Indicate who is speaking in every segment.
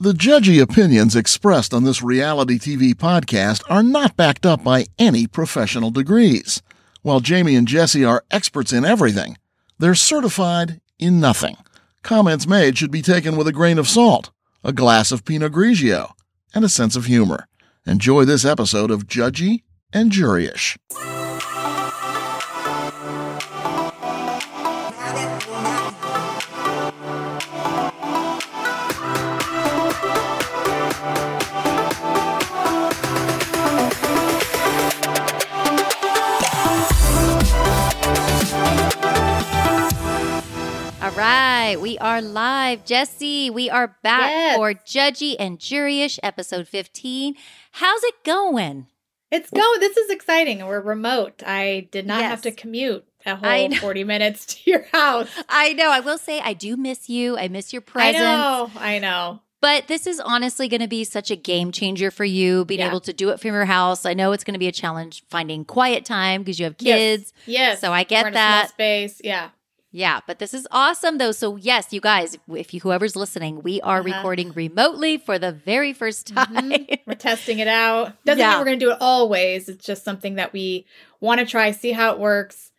Speaker 1: The judgy opinions expressed on this reality TV podcast are not backed up by any professional degrees. While Jami and Jessi are experts in everything, they're certified in nothing. Comments made should be taken with a grain of salt, a glass of Pinot Grigio, and a sense of humor. Enjoy this episode of Judgey and Juryish.
Speaker 2: Right, we are live. Jessi, we are back
Speaker 3: Yes.
Speaker 2: for Judgey and Juryish episode 15. How's it going?
Speaker 3: It's going. This is exciting. We're remote. I did not have to commute a
Speaker 2: I
Speaker 3: whole 40 minutes to your house.
Speaker 2: I know, I will say I do miss you. I miss your
Speaker 3: I
Speaker 2: presence.
Speaker 3: know. I know.
Speaker 2: But this is honestly going to be such a game changer for you, being
Speaker 3: Yeah.
Speaker 2: able to do it from your house. I know it's going to be a challenge finding quiet time because you have kids.
Speaker 3: Yes.
Speaker 2: So I get
Speaker 3: We're in a small
Speaker 2: that.
Speaker 3: space. Yeah.
Speaker 2: Yeah, but this is awesome though. So yes, you guys, if you whoever's listening, we are
Speaker 3: Uh-huh.
Speaker 2: recording remotely for the very first time.
Speaker 3: Mhm. We're testing it out. Doesn't
Speaker 2: Yeah.
Speaker 3: mean we're going to do it always. It's just something that we want to try, see how it works,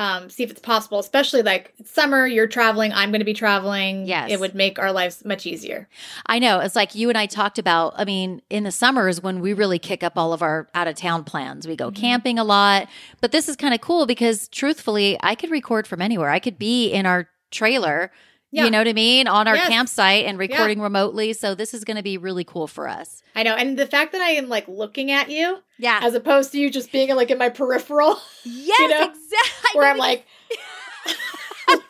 Speaker 3: um, see if it's possible. Especially like summer, you're traveling, I'm going to be traveling.
Speaker 2: Yes.
Speaker 3: It would make our lives much easier.
Speaker 2: I know. It's like you and I talked about. I mean, in the summers when we really kick up all of our out of town plans, we go
Speaker 3: Mhm.
Speaker 2: camping a lot. But this is kind of cool because truthfully, I could record from anywhere. I could be in our trailer,
Speaker 3: Yeah.
Speaker 2: you know what I mean, on our
Speaker 3: Yes.
Speaker 2: campsite and recording remotely. So this is going to be really cool for us.
Speaker 3: I know. And the fact that I am like looking at you
Speaker 2: Yeah.
Speaker 3: as opposed to you just being like in my peripheral.
Speaker 2: yes,
Speaker 3: know,
Speaker 2: exactly.
Speaker 3: where I'm like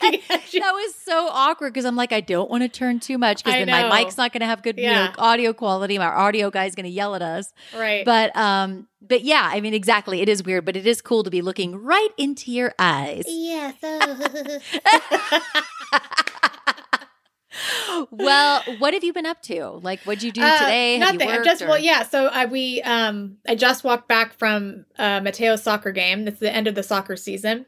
Speaker 3: looking at you.
Speaker 2: that was so awkward because I'm like, I don't want to turn too much because
Speaker 3: I
Speaker 2: then my mic's not going to have good you know, audio quality. My audio guy's going to yell at us.
Speaker 3: Right.
Speaker 2: But um, but yeah, I mean, exactly. It is weird, but it is cool to be looking right into your eyes.
Speaker 3: yeah,
Speaker 2: well, what have you been up to? Like, what'd you do
Speaker 3: Uh,
Speaker 2: today? Have
Speaker 3: nothing.
Speaker 2: you
Speaker 3: I'm just
Speaker 2: or-
Speaker 3: well, yeah. So I we um I just walked back from uh Mateo's soccer game. It's the end of the soccer season.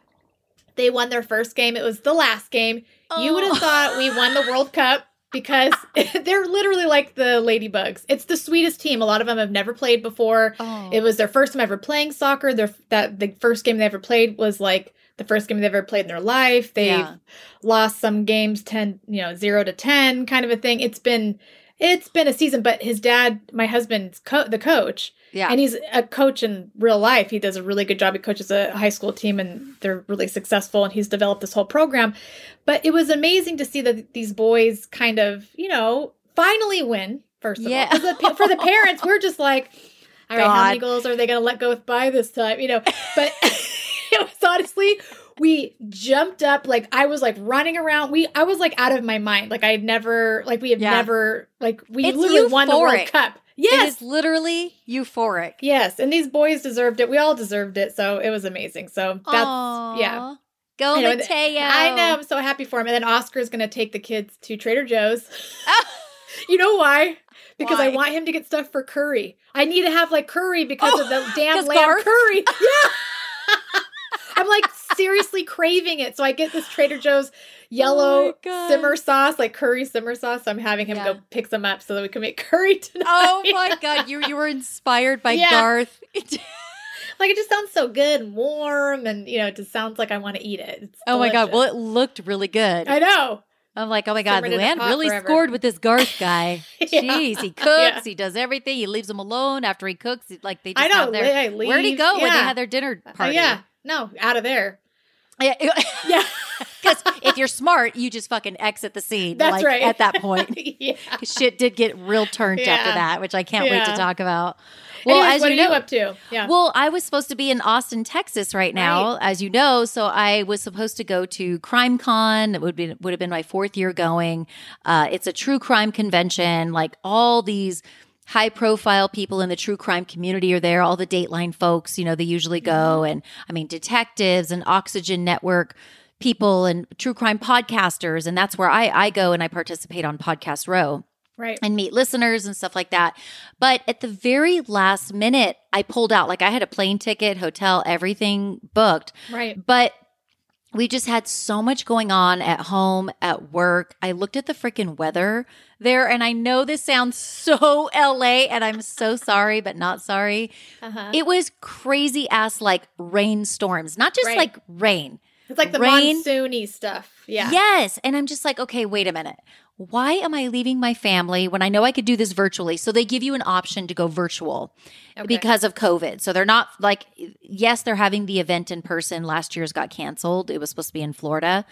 Speaker 3: They won their first game. It was the last game. You would
Speaker 2: Oh.
Speaker 3: have thought we won the World oh. Cup because they're literally like the Ladybugs. It's the sweetest team. A lot of them have never played before.
Speaker 2: Oh.
Speaker 3: It was their first time ever playing soccer. Their that the first game they ever played was like the first game they ever played in their life. They've
Speaker 2: Yeah.
Speaker 3: lost some games 10, you know, 0 to 10 kind of a thing. It's been it's been a season, but his dad, my husband's co- the coach,
Speaker 2: yeah.
Speaker 3: and he's a coach in real life. He does a really good job. He coaches a high school team and they're really successful and he's developed this whole program. But it was amazing to see that these boys kind of, you know, finally win, first of
Speaker 2: Yeah.
Speaker 3: all. the- for the parents, we're just like, all right, how many goals are they going to let go by this time? You know, but it was honestly, we jumped up like I was like running around. We I was like out of my mind. Like I had never like we have
Speaker 2: Yeah.
Speaker 3: never like we
Speaker 2: It's
Speaker 3: literally won the World
Speaker 2: euphoric.
Speaker 3: Cup.
Speaker 2: It
Speaker 3: Yes.
Speaker 2: is literally euphoric.
Speaker 3: Yes, and these boys deserved it. We all deserved it, so it was amazing. So that's
Speaker 2: Aw.
Speaker 3: yeah.
Speaker 2: Go
Speaker 3: I know,
Speaker 2: Mateo.
Speaker 3: I know. I'm so happy for him. And then Oscar is going to take the kids to Trader Joe's. You know why? Because I want him to get stuff for curry. I need to have like curry because
Speaker 2: Oh,
Speaker 3: of the damn lamb
Speaker 2: Garth?
Speaker 3: curry. Yeah. I'm like seriously craving it. So I get this Trader Joe's
Speaker 2: oh yellow Oh
Speaker 3: simmer sauce, like curry simmer sauce. I'm having him
Speaker 2: Yeah.
Speaker 3: go pick some up so that we can make curry tonight.
Speaker 2: Oh my god, you you were inspired by
Speaker 3: Yeah.
Speaker 2: Garth.
Speaker 3: Like it just sounds so good and warm, and you know, it just sounds like I want to eat it. It's
Speaker 2: oh my god, well it looked really good.
Speaker 3: I know.
Speaker 2: I'm like, oh my god, Luann really
Speaker 3: forever.
Speaker 2: scored with this Garth guy.
Speaker 3: Yeah.
Speaker 2: Jeez, he cooks,
Speaker 3: Yeah.
Speaker 2: he does everything. He leaves them alone after he cooks. Like they just
Speaker 3: I know.
Speaker 2: have their,
Speaker 3: I
Speaker 2: where'd he
Speaker 3: leave.
Speaker 2: go when they had their dinner
Speaker 3: Uh,
Speaker 2: party?
Speaker 3: yeah, no, out of there.
Speaker 2: Yeah.
Speaker 3: Yeah,
Speaker 2: Because if you're smart, you just fucking exit the scene.
Speaker 3: That's
Speaker 2: like,
Speaker 3: right.
Speaker 2: At that point.
Speaker 3: yeah.
Speaker 2: shit did get real turned after that, which I can't wait to talk about. Well,
Speaker 3: Anyways,
Speaker 2: as
Speaker 3: what
Speaker 2: you
Speaker 3: are
Speaker 2: know,
Speaker 3: you up to? Yeah.
Speaker 2: Well, I was supposed to be in Austin, Texas right now, as you know. So I was supposed to go to CrimeCon. It would be would have been my fourth year going. Uh, it's a true crime convention. Like all these high profile people in the true crime community are there. All the Dateline folks, you know, they usually go. And I mean, detectives and Oxygen Network people and true crime podcasters. And that's where I, I go and I participate on Podcast Row
Speaker 3: right.
Speaker 2: and meet listeners and stuff like that. But at the very last minute, I pulled out. Like I had a plane ticket, hotel, everything booked.
Speaker 3: Right.
Speaker 2: But we just had so much going on at home, at work. I looked at the freaking weather there, and I know this sounds so LA, and I'm so sorry, but not sorry.
Speaker 3: Uh-huh.
Speaker 2: It was crazy ass like rainstorms, not just like rain.
Speaker 3: It's like the
Speaker 2: rain-
Speaker 3: monsoony stuff. Yeah.
Speaker 2: Yes. And I'm just like, okay, wait a minute. Why am I leaving my family when I know I could do this virtually? So they give you an option to go virtual
Speaker 3: Okay.
Speaker 2: because of COVID. So they're not like, yes, they're having the event in person. Last year's got canceled. It was supposed to be in Florida.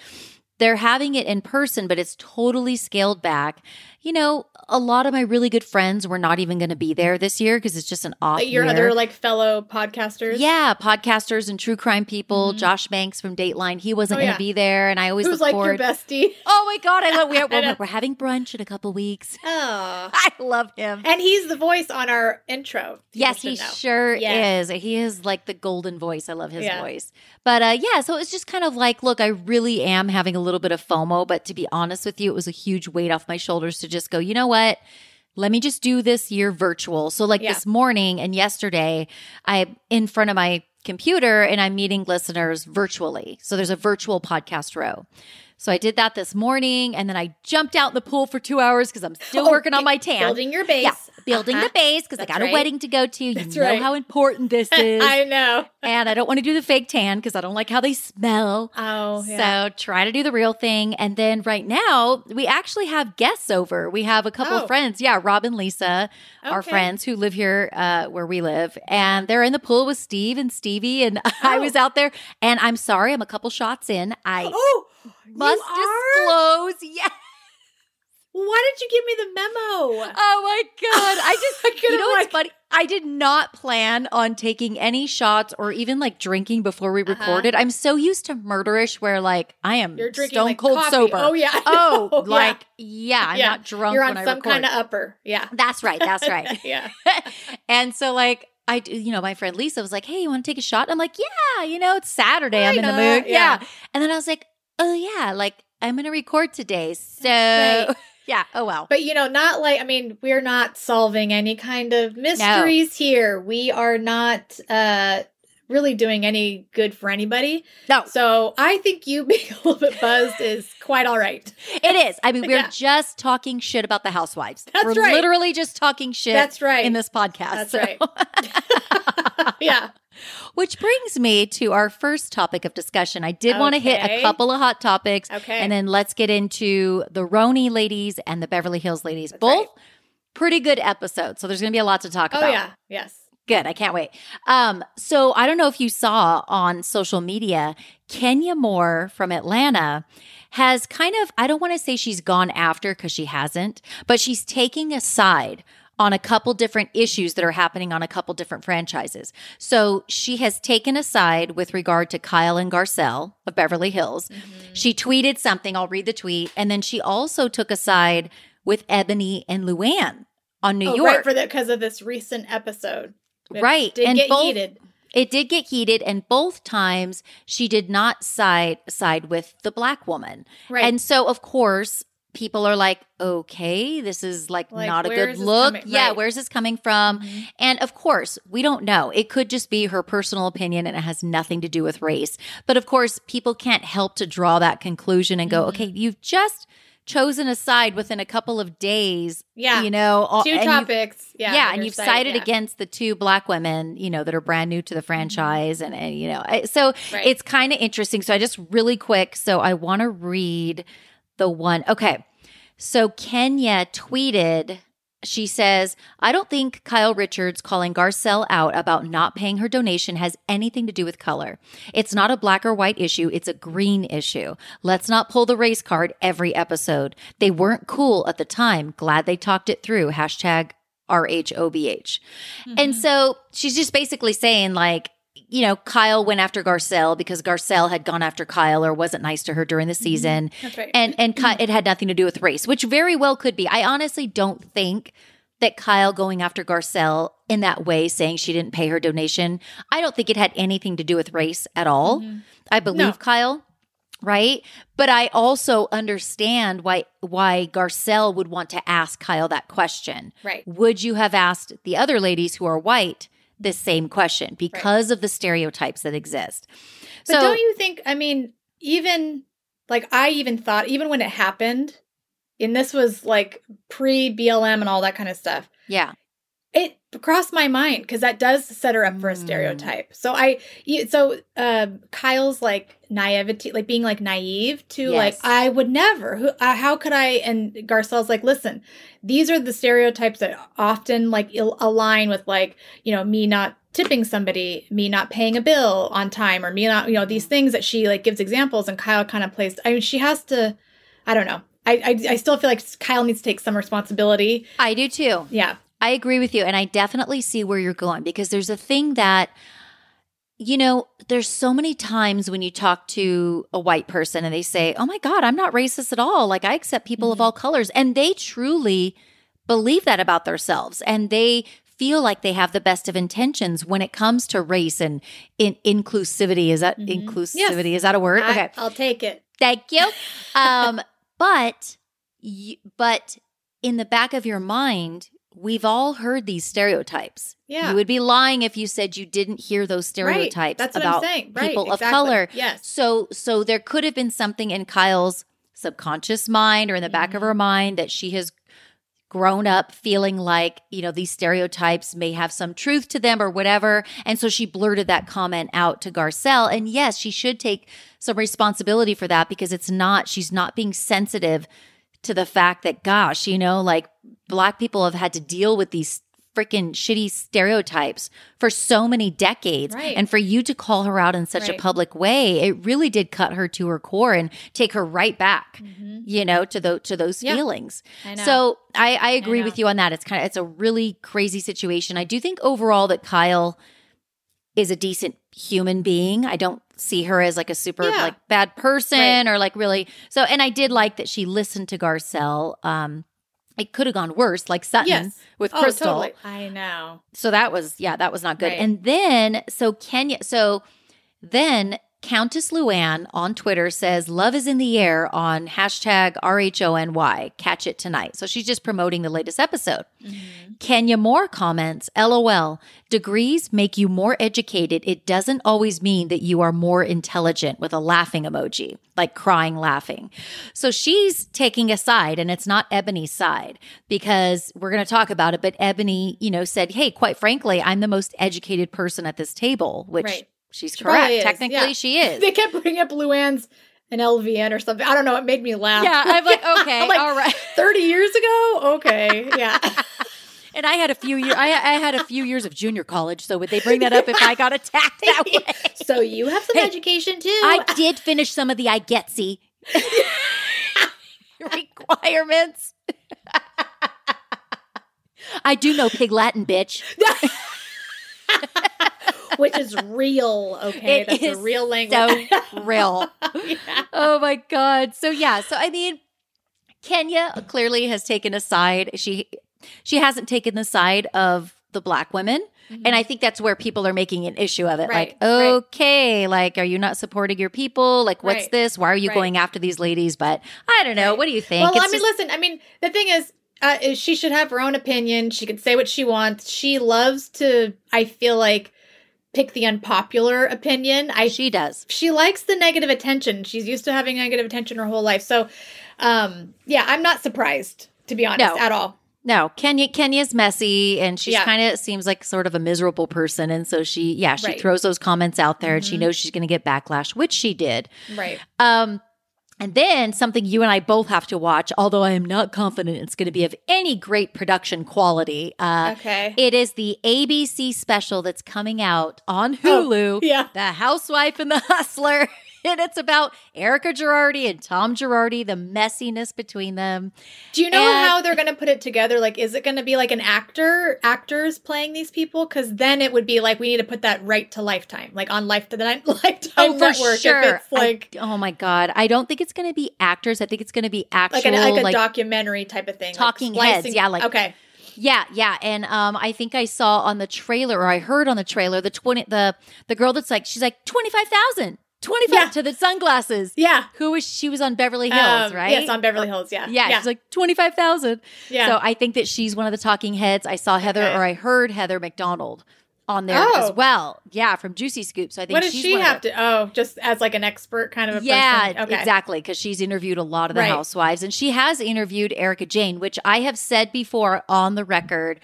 Speaker 2: They're having it in person, but it's totally scaled back. You know, a lot of my really good friends were not even going to be there this year because it's just an off
Speaker 3: Like your
Speaker 2: year.
Speaker 3: other like fellow podcasters.
Speaker 2: Yeah, podcasters and true crime people.
Speaker 3: Mhm.
Speaker 2: Josh Banks from Dateline, he wasn't
Speaker 3: Oh,
Speaker 2: going to
Speaker 3: yeah.
Speaker 2: be there, and I always
Speaker 3: Who's
Speaker 2: look
Speaker 3: like
Speaker 2: forward.
Speaker 3: your bestie?
Speaker 2: Oh my god, I love we're, we're, we're having brunch in a couple weeks.
Speaker 3: Oh.
Speaker 2: I love him.
Speaker 3: And he's the voice on our intro.
Speaker 2: Yes, he
Speaker 3: know.
Speaker 2: sure
Speaker 3: Yes.
Speaker 2: is. He is like the golden voice. I love his
Speaker 3: Yeah.
Speaker 2: voice. But uh yeah, so it's just kind of like, look, I really am having a little bit of FOMO, but to be honest with you, it was a huge weight off my shoulders to just go, you know what? Let me just do this year virtual. So like
Speaker 3: Yeah.
Speaker 2: this morning and yesterday, I'm in front of my computer and I'm meeting listeners virtually. So there's a virtual podcast row. So I did that this morning and then I jumped out in the pool for two hours because I'm still
Speaker 3: Oh,
Speaker 2: working on my tan.
Speaker 3: Building your base.
Speaker 2: Yeah, building
Speaker 3: Uh-huh.
Speaker 2: the base because I got a wedding to go to. You
Speaker 3: That's
Speaker 2: know
Speaker 3: right.
Speaker 2: how important this is.
Speaker 3: I know.
Speaker 2: and I don't want to do the fake tan because I don't like how they smell.
Speaker 3: Oh, yeah.
Speaker 2: So try to do the real thing. And then right now, we actually have guests over. We have a couple
Speaker 3: Oh.
Speaker 2: of friends. Yeah, Rob and Lisa, our friends who live here uh, where we live. And they're in the pool with Steve and Stevie. And I
Speaker 3: Oh.
Speaker 2: was out there. And I'm sorry, I'm a couple shots in. I
Speaker 3: Oh,
Speaker 2: must disclose. Yeah.
Speaker 3: Why did you give me the memo?
Speaker 2: Oh my God. I just,
Speaker 3: I
Speaker 2: you know what's funny? I did not plan on taking any shots or even like drinking before we
Speaker 3: Uh-huh.
Speaker 2: recorded. I'm so used to murderish where like I am
Speaker 3: You're drinking
Speaker 2: stone
Speaker 3: like
Speaker 2: cold
Speaker 3: coffee.
Speaker 2: sober.
Speaker 3: Oh yeah.
Speaker 2: Oh, like yeah, I'm
Speaker 3: Yeah.
Speaker 2: not drunk
Speaker 3: you're
Speaker 2: when
Speaker 3: on some
Speaker 2: record.
Speaker 3: kind of upper. Yeah.
Speaker 2: That's right. That's right.
Speaker 3: yeah.
Speaker 2: and so like I, do- you know, my friend Lisa was like, "Hey, you want to take a shot?" I'm like, "Yeah, you know, it's Saturday. I'm in the mood." Yeah.
Speaker 3: Yeah.
Speaker 2: And then I was like, "Oh yeah, like I'm going to record today." So
Speaker 3: Right.
Speaker 2: Yeah. Oh well.
Speaker 3: But you know, not like I mean, we're not solving any kind of mysteries here. We are not uh really doing any good for anybody.
Speaker 2: No,
Speaker 3: So I think you being a little bit buzzed is quite all right.
Speaker 2: it is. I mean, we're
Speaker 3: Yeah.
Speaker 2: just talking shit about the housewives.
Speaker 3: That's
Speaker 2: we're
Speaker 3: right.
Speaker 2: literally just talking shit
Speaker 3: That's right.
Speaker 2: in this podcast.
Speaker 3: That's
Speaker 2: so-
Speaker 3: right. yeah.
Speaker 2: Which brings me to our first topic of discussion. I did want to hit a couple of hot topics.
Speaker 3: Okay.
Speaker 2: And then let's get into the RHONY ladies and the Beverly Hills ladies.
Speaker 3: That's
Speaker 2: Both
Speaker 3: right.
Speaker 2: pretty good episodes. So there's going to be a lot to talk
Speaker 3: Oh
Speaker 2: about.
Speaker 3: yeah. Yes.
Speaker 2: Good. I can't wait. Um, so I don't know if you saw on social media, Kenya Moore from Atlanta has kind of, I don't want to say she's gone after because she hasn't, but she's taking a side on a couple different issues that are happening on a couple different franchises. So she has taken a side with regard to Kyle and Garcelle of Beverly Hills. Mm-hmm. She tweeted something, I'll read the tweet, and then she also took a side with Eboni and Luann on New
Speaker 3: oh,
Speaker 2: York.
Speaker 3: right for the because of this recent episode. It
Speaker 2: Right,
Speaker 3: Did
Speaker 2: and
Speaker 3: get
Speaker 2: both-
Speaker 3: heated.
Speaker 2: It did get heated, and both times she did not side side with the black woman.
Speaker 3: Right.
Speaker 2: And so, of course, people are like, "Okay, this is like,
Speaker 3: Like,
Speaker 2: not a good look."
Speaker 3: coming-
Speaker 2: Yeah,
Speaker 3: right.
Speaker 2: where's this coming from?
Speaker 3: Mhm.
Speaker 2: And of course, we don't know. It could just be her personal opinion, and it has nothing to do with race. But of course, people can't help to draw that conclusion and go,
Speaker 3: Mhm.
Speaker 2: "Okay, you've just." chosen a side within a couple of days
Speaker 3: Yeah.
Speaker 2: you know all-
Speaker 3: Two topics. Yeah.
Speaker 2: yeah, and you've
Speaker 3: site,
Speaker 2: sided
Speaker 3: yeah.
Speaker 2: against the two black women, you know, that are brand new to the franchise, and, and you know, so
Speaker 3: Right.
Speaker 2: it's kind of interesting. So I just really quick, so I want to read the one. Okay, so Kenya tweeted. She says, I don't think Kyle Richards calling Garcelle out about not paying her donation has anything to do with color. It's not a black or white issue, it's a green issue. Let's not pull the race card every episode. They weren't cool at the time. Glad they talked it through. Hashtag RHOBH. And
Speaker 3: Mm-hmm.
Speaker 2: so she's just basically saying, like, you know, Kyle went after Garcelle because Garcelle had gone after Kyle or wasn't nice to her during the season.
Speaker 3: That's right.
Speaker 2: And and Ky- it had nothing to do with race, which very well could be. I honestly don't think that Kyle going after Garcelle in that way, saying she didn't pay her donation, I don't think it had anything to do with race at all.
Speaker 3: Mhm.
Speaker 2: I believe
Speaker 3: No.
Speaker 2: Kyle, right? But I also understand why why Garcelle would want to ask Kyle that question.
Speaker 3: Right.
Speaker 2: Would you have asked the other ladies who are white this same question because of the stereotypes that exist?
Speaker 3: But don't you think? I mean, even like I even thought even when it happened, and this was like pre BLM and all that kind of stuff.
Speaker 2: Yeah.
Speaker 3: It crossed my mind because that does set her up for a
Speaker 2: Mm.
Speaker 3: stereotype. So I, so um, Kyle's like naivety, like being like naive to like I would never. Who? Uh, how could I? And Garcelle's like, listen, these are the stereotypes that often like il- align with like you know me not tipping somebody, me not paying a bill on time, or me not you know these things that she like gives examples, and Kyle kind of plays. I mean, she has to. I don't know. I, I I still feel like Kyle needs to take some responsibility.
Speaker 2: I do too.
Speaker 3: Yeah.
Speaker 2: I agree with you. And I definitely see where you're going because there's a thing that, you know, there's so many times when you talk to a white person and they say, Oh my God, I'm not racist at all. Like I accept people of
Speaker 3: Mhm.
Speaker 2: all colors. And they truly believe that about themselves. And they feel like they have the best of intentions when it comes to race and in- inclusivity. Is that
Speaker 3: Mhm.
Speaker 2: inclusivity? Is that a word?
Speaker 3: I,
Speaker 2: okay.
Speaker 3: I'll take it.
Speaker 2: Thank you. Um, but but in the back of your mind, we've all heard these stereotypes.
Speaker 3: Yeah.
Speaker 2: You would be lying if you said you didn't hear those stereotypes
Speaker 3: Right. That's what
Speaker 2: about
Speaker 3: I'm saying. Right.
Speaker 2: people of
Speaker 3: exactly.
Speaker 2: color.
Speaker 3: Yes.
Speaker 2: So so there could have been something in Kyle's subconscious mind or in the back of her mm-hmm. mind that she has grown up feeling like, you know, these stereotypes may have some truth to them or whatever. And so she blurted that comment out to Garcelle. And yes, she should take some responsibility for that because it's not, she's not being sensitive to the fact that, gosh, you know, like black people have had to deal with these freaking shitty stereotypes for so many decades.
Speaker 3: Right.
Speaker 2: And for you to call her out in such a public way, it really did cut her to her core and take her right back,
Speaker 3: Mhm.
Speaker 2: you know, to those to those
Speaker 3: Yeah.
Speaker 2: feelings.
Speaker 3: I.
Speaker 2: So I, I agree
Speaker 3: know.
Speaker 2: with you on that. It's kind of it's a really crazy situation. I do think overall that Kyle is a decent human being. I don't see her as like a super
Speaker 3: Yeah.
Speaker 2: like bad person
Speaker 3: Right.
Speaker 2: or like really so and I did like that she listened to Garcelle. Um it could have gone worse, like Sutton
Speaker 3: Yes.
Speaker 2: with
Speaker 3: Oh,
Speaker 2: Crystal.
Speaker 3: totally. I know.
Speaker 2: So that was yeah, that was not good.
Speaker 3: Right.
Speaker 2: And then so Kenya so then Countess Luann on Twitter says love is in the air on hashtag RHONY. Catch it tonight. So she's just promoting the latest episode. Mm-hmm. Kenya Moore comments, LOL, degrees make you more educated. It doesn't always mean that you are more intelligent with a laughing emoji, like crying laughing. So she's taking a side and it's not Eboni's side because we're going to talk about it. But Eboni, you know, said, Hey, quite frankly, I'm the most educated person at this table, which
Speaker 3: Right.
Speaker 2: She's
Speaker 3: She
Speaker 2: correct. Technically,
Speaker 3: yeah.
Speaker 2: she is.
Speaker 3: They kept bringing up Luann's an LVN or something. I don't know. It made me laugh.
Speaker 2: yeah, I'm like, okay,
Speaker 3: I'm like,
Speaker 2: all right.
Speaker 3: 30 years ago? Okay. Yeah.
Speaker 2: And I had a few years. I, I had a few years of junior college. So would they bring that up if I got attacked that way?
Speaker 3: so you have some
Speaker 2: Hey,
Speaker 3: education too.
Speaker 2: I did finish some of the I get see requirements. I do know pig Latin, bitch.
Speaker 3: Which is real. Okay.
Speaker 2: It
Speaker 3: That's
Speaker 2: is
Speaker 3: a real language.
Speaker 2: So real.
Speaker 3: Yeah.
Speaker 2: Oh my god. So yeah. So I mean, Kenya clearly has taken a side. She she hasn't taken the side of the black women. And I think that's where people are making an issue of it.
Speaker 3: Mm-hmm. Right,
Speaker 2: like,
Speaker 3: right.
Speaker 2: okay, like, are you not supporting your people? Like, what's
Speaker 3: Right,
Speaker 2: this? Why are you
Speaker 3: right.
Speaker 2: going after these ladies? But I don't know.
Speaker 3: Right.
Speaker 2: What do you think?
Speaker 3: Well,
Speaker 2: It's
Speaker 3: I mean,
Speaker 2: just-
Speaker 3: listen. I mean, the thing is, uh, is she should have her own opinion. She can say what she wants. She loves to. I feel like pick the unpopular opinion. I
Speaker 2: she does.
Speaker 3: she likes the negative attention. She's used to having negative attention her whole life. So, um, yeah, I'm not surprised to be honest
Speaker 2: No.
Speaker 3: at all.
Speaker 2: No, Kenya Kenya's messy and she
Speaker 3: Yeah.
Speaker 2: kind of seems like sort of a miserable person. And so she, yeah, she
Speaker 3: Right.
Speaker 2: throws those comments out there and she
Speaker 3: Mhm.
Speaker 2: knows she's going to get backlash, which she did.
Speaker 3: Right.
Speaker 2: Um, and then something you and I both have to watch, although I am not confident it's going to be of any great production quality. Uh,
Speaker 3: Okay.
Speaker 2: It is the ABC special that's coming out on
Speaker 3: Oh,
Speaker 2: Hulu,
Speaker 3: yeah.
Speaker 2: The Housewife and the Hustler. And it's about Erika Girardi and Tom Girardi, the messiness between them.
Speaker 3: Do you know
Speaker 2: And-
Speaker 3: how they're going to put it together? Like, is it going to be like an actor, actors playing these people? Because then it would be like we need to put that right to Lifetime, like on Life to Lifetime, Lifetime
Speaker 2: Oh, for
Speaker 3: Network.
Speaker 2: sure.
Speaker 3: If it's like
Speaker 2: I- oh my god, I don't think it's going to be actors. I think it's going to be actual,
Speaker 3: like, an, like a
Speaker 2: like
Speaker 3: documentary type of thing, like
Speaker 2: Talking heads, yeah, like-
Speaker 3: okay,
Speaker 2: Yeah, yeah, and um, I think I saw on the trailer, or I heard on the trailer, the twenty, the the girl that's like, she's like twenty five thousand, twenty five
Speaker 3: Yeah.
Speaker 2: to the sunglasses.
Speaker 3: yeah,
Speaker 2: Who was she? Was on Beverly Hills,
Speaker 3: Um,
Speaker 2: right?
Speaker 3: Yes, on Beverly Hills. Yeah,
Speaker 2: yeah, she's like twenty five thousand.
Speaker 3: yeah.
Speaker 2: So I think that she's one of the talking heads. I saw Heather,
Speaker 3: Okay.
Speaker 2: or I heard Heather McDonald on there as
Speaker 3: Oh.
Speaker 2: well. Yeah, from Juicy Scoop. So I think
Speaker 3: What does she have to? Oh, just as like an expert kind of a
Speaker 2: yeah,
Speaker 3: person. Okay.
Speaker 2: exactly. Because she's interviewed a lot of the
Speaker 3: Right.
Speaker 2: housewives, and she has interviewed Erika Jayne, which I have said before on the record.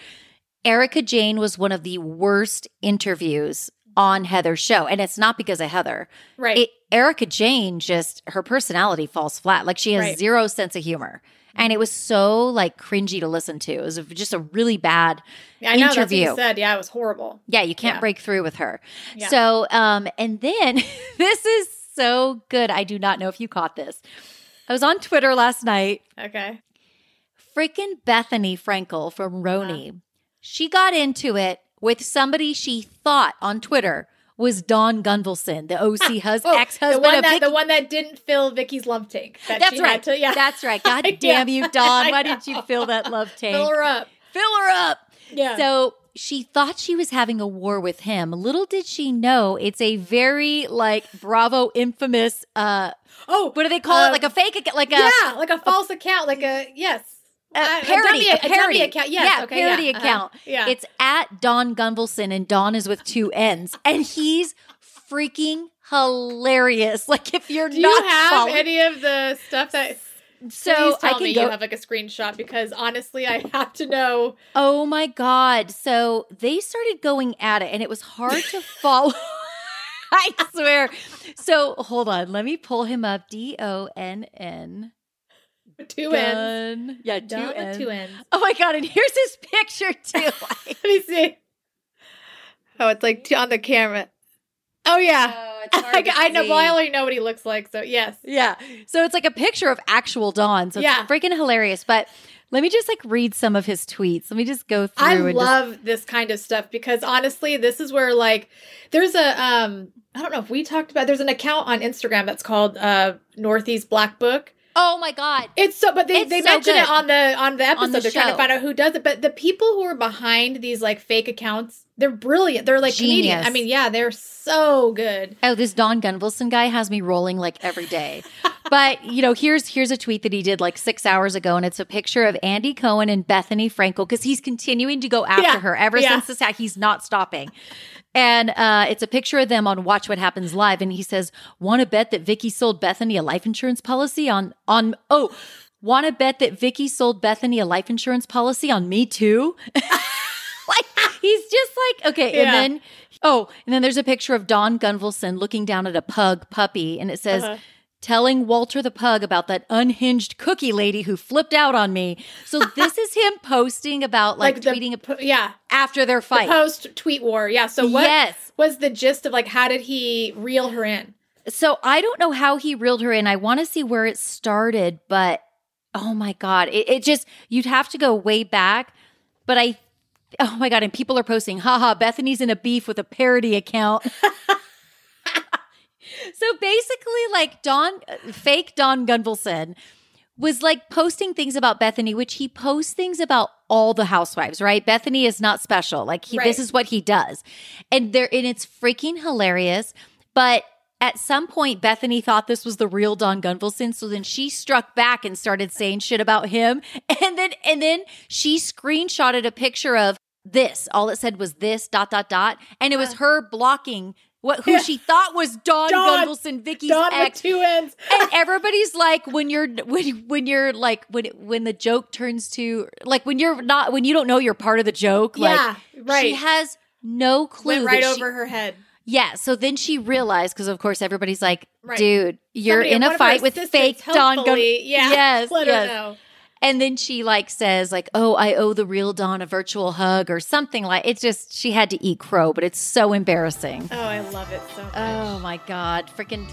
Speaker 2: Erika Jayne was one of the worst interviews on Heather's show, and it's not because of Heather.
Speaker 3: Right.
Speaker 2: It, Erika Jayne just her personality falls flat. Like she has
Speaker 3: Right.
Speaker 2: zero sense of humor. And it was so like cringy to listen to. It was just a really bad
Speaker 3: Yeah, I know that's what
Speaker 2: interview.
Speaker 3: you said. Yeah, it was horrible.
Speaker 2: yeah, you can't
Speaker 3: Yeah.
Speaker 2: break through with her.
Speaker 3: Yeah.
Speaker 2: So, um, and then this is so good. I do not know if you caught this. I was on Twitter last night.
Speaker 3: Okay.
Speaker 2: Freaking Bethenny Frankel from RHONY. She got into it with somebody she thought on Twitter was Donn Gunvalson, the OC hus-
Speaker 3: Oh,
Speaker 2: ex-husband
Speaker 3: the one that the one that didn't fill Vicki's love tank. That
Speaker 2: That's right.
Speaker 3: To, yeah.
Speaker 2: That's right. God damn you,
Speaker 3: Don.
Speaker 2: Why didn't you fill that love tank?
Speaker 3: Fill her up.
Speaker 2: Fill her up.
Speaker 3: Yeah.
Speaker 2: So she thought she was having a war with him. Little did she know it's a very like Bravo infamous uh
Speaker 3: oh,
Speaker 2: what do they call it?
Speaker 3: Um,
Speaker 2: Like a fake like a
Speaker 3: yeah, like a false account, like a yes,
Speaker 2: a
Speaker 3: Uh,
Speaker 2: parody, a parody
Speaker 3: account. Yes,
Speaker 2: yeah,
Speaker 3: okay,
Speaker 2: parody
Speaker 3: yeah, uh-huh.
Speaker 2: account.
Speaker 3: Yeah.
Speaker 2: It's at Donn Gunvalson and Don is with two N's. And he's freaking hilarious. Like if you're
Speaker 3: Do
Speaker 2: not
Speaker 3: you have
Speaker 2: following-
Speaker 3: any of the stuff that?
Speaker 2: so
Speaker 3: please
Speaker 2: I
Speaker 3: tell
Speaker 2: can
Speaker 3: me
Speaker 2: go
Speaker 3: you have like a screenshot because honestly, I have to know.
Speaker 2: Oh my God. So they started going at it and it was hard to follow. I swear. So hold on. Let me pull him up. D O N N.
Speaker 3: Two ends.
Speaker 2: Yeah, two
Speaker 3: Done with
Speaker 2: N's.
Speaker 3: two ends.
Speaker 2: Oh my God. And here's his picture too.
Speaker 3: Let me see. Oh, it's like on the camera. Oh yeah,
Speaker 2: oh, it's hard
Speaker 3: I,
Speaker 2: to
Speaker 3: I know. Well, I already know what he looks like. So yes.
Speaker 2: Yeah. So it's like a picture of actual Dawn. So it's
Speaker 3: Yeah.
Speaker 2: freaking hilarious. But let me just like read some of his tweets. Let me just go through
Speaker 3: I
Speaker 2: and just-
Speaker 3: love this kind of stuff because honestly, this is where like there's a um I don't know if we talked about there's an account on Instagram that's called uh Northeast Black Book.
Speaker 2: Oh my God.
Speaker 3: It's so but they,
Speaker 2: It's
Speaker 3: they
Speaker 2: so
Speaker 3: mention it on the on the episode.
Speaker 2: On the
Speaker 3: they're trying to find out who does it. But the people who are behind these like fake accounts, they're brilliant. They're like Canadian.
Speaker 2: Genius.
Speaker 3: I mean, yeah, they're so good.
Speaker 2: Oh, this Donn Gunvalson guy has me rolling like every day. but you know, here's here's a tweet that he did like six hours ago, and it's a picture of Andy Cohen and Bethenny Frankel because he's continuing to go after
Speaker 3: Yeah,
Speaker 2: her ever
Speaker 3: yeah.
Speaker 2: since this. ha- He's not stopping. And uh, it's a picture of them on Watch What Happens Live, and he says, "Want to bet that Vicki sold Bethenny a life insurance policy on on oh." Want to bet that Vicki sold Bethenny a life insurance policy on me too? like he's just like okay,
Speaker 3: Yeah.
Speaker 2: and then oh, and then there's a picture of Donn Gunvalson looking down at a pug puppy, and it says.
Speaker 3: Uh-huh.
Speaker 2: Telling Walter the pug about that unhinged cookie lady who flipped out on me. So this is him posting about like,
Speaker 3: the
Speaker 2: tweeting
Speaker 3: yeah,
Speaker 2: after their fight.
Speaker 3: post tweet war. Yeah. So what
Speaker 2: Yes.
Speaker 3: was the gist of like how did he reel her in?
Speaker 2: So I don't know how he reeled her in. I want to see where it started, but oh my god, it, it just you'd have to go way back. But I, oh my god, and people are posting, haha, Bethenny's in a beef with a parody account. so basically, like Don, uh, fake Donn Gunvalson was like posting things about Bethenny, which he posts things about all the housewives, right? Bethenny is not special. Like he,
Speaker 3: Right.
Speaker 2: this is what he does, and there, and it's freaking hilarious. But at some point, Bethenny thought this was the real Donn Gunvalson, so then she struck back and started saying shit about him, and then and then she screenshotted a picture of this. All it said was this dot dot dot, and it was her blocking. What, who she thought was Don,
Speaker 3: Dawn-
Speaker 2: Gunvalson, Vicki's
Speaker 3: Don
Speaker 2: ex,
Speaker 3: two ends.
Speaker 2: and everybody's like when you're when when you're like when when the joke turns to like when you're not when you don't know you're part of the joke like
Speaker 3: yeah, right.
Speaker 2: she has no clue
Speaker 3: Went right
Speaker 2: she-
Speaker 3: over her head.
Speaker 2: Yeah so then she realized because of course everybody's like
Speaker 3: Right.
Speaker 2: dude you're
Speaker 3: Somebody-
Speaker 2: in a fight with fake Don
Speaker 3: helpfully- Yeah.
Speaker 2: yes
Speaker 3: Let
Speaker 2: yes
Speaker 3: her know.
Speaker 2: and then she like says like oh I owe the real Don a virtual hug or something like it's just she had to eat crow but it's so embarrassing
Speaker 3: Oh, I love it so much.
Speaker 2: oh my god freaking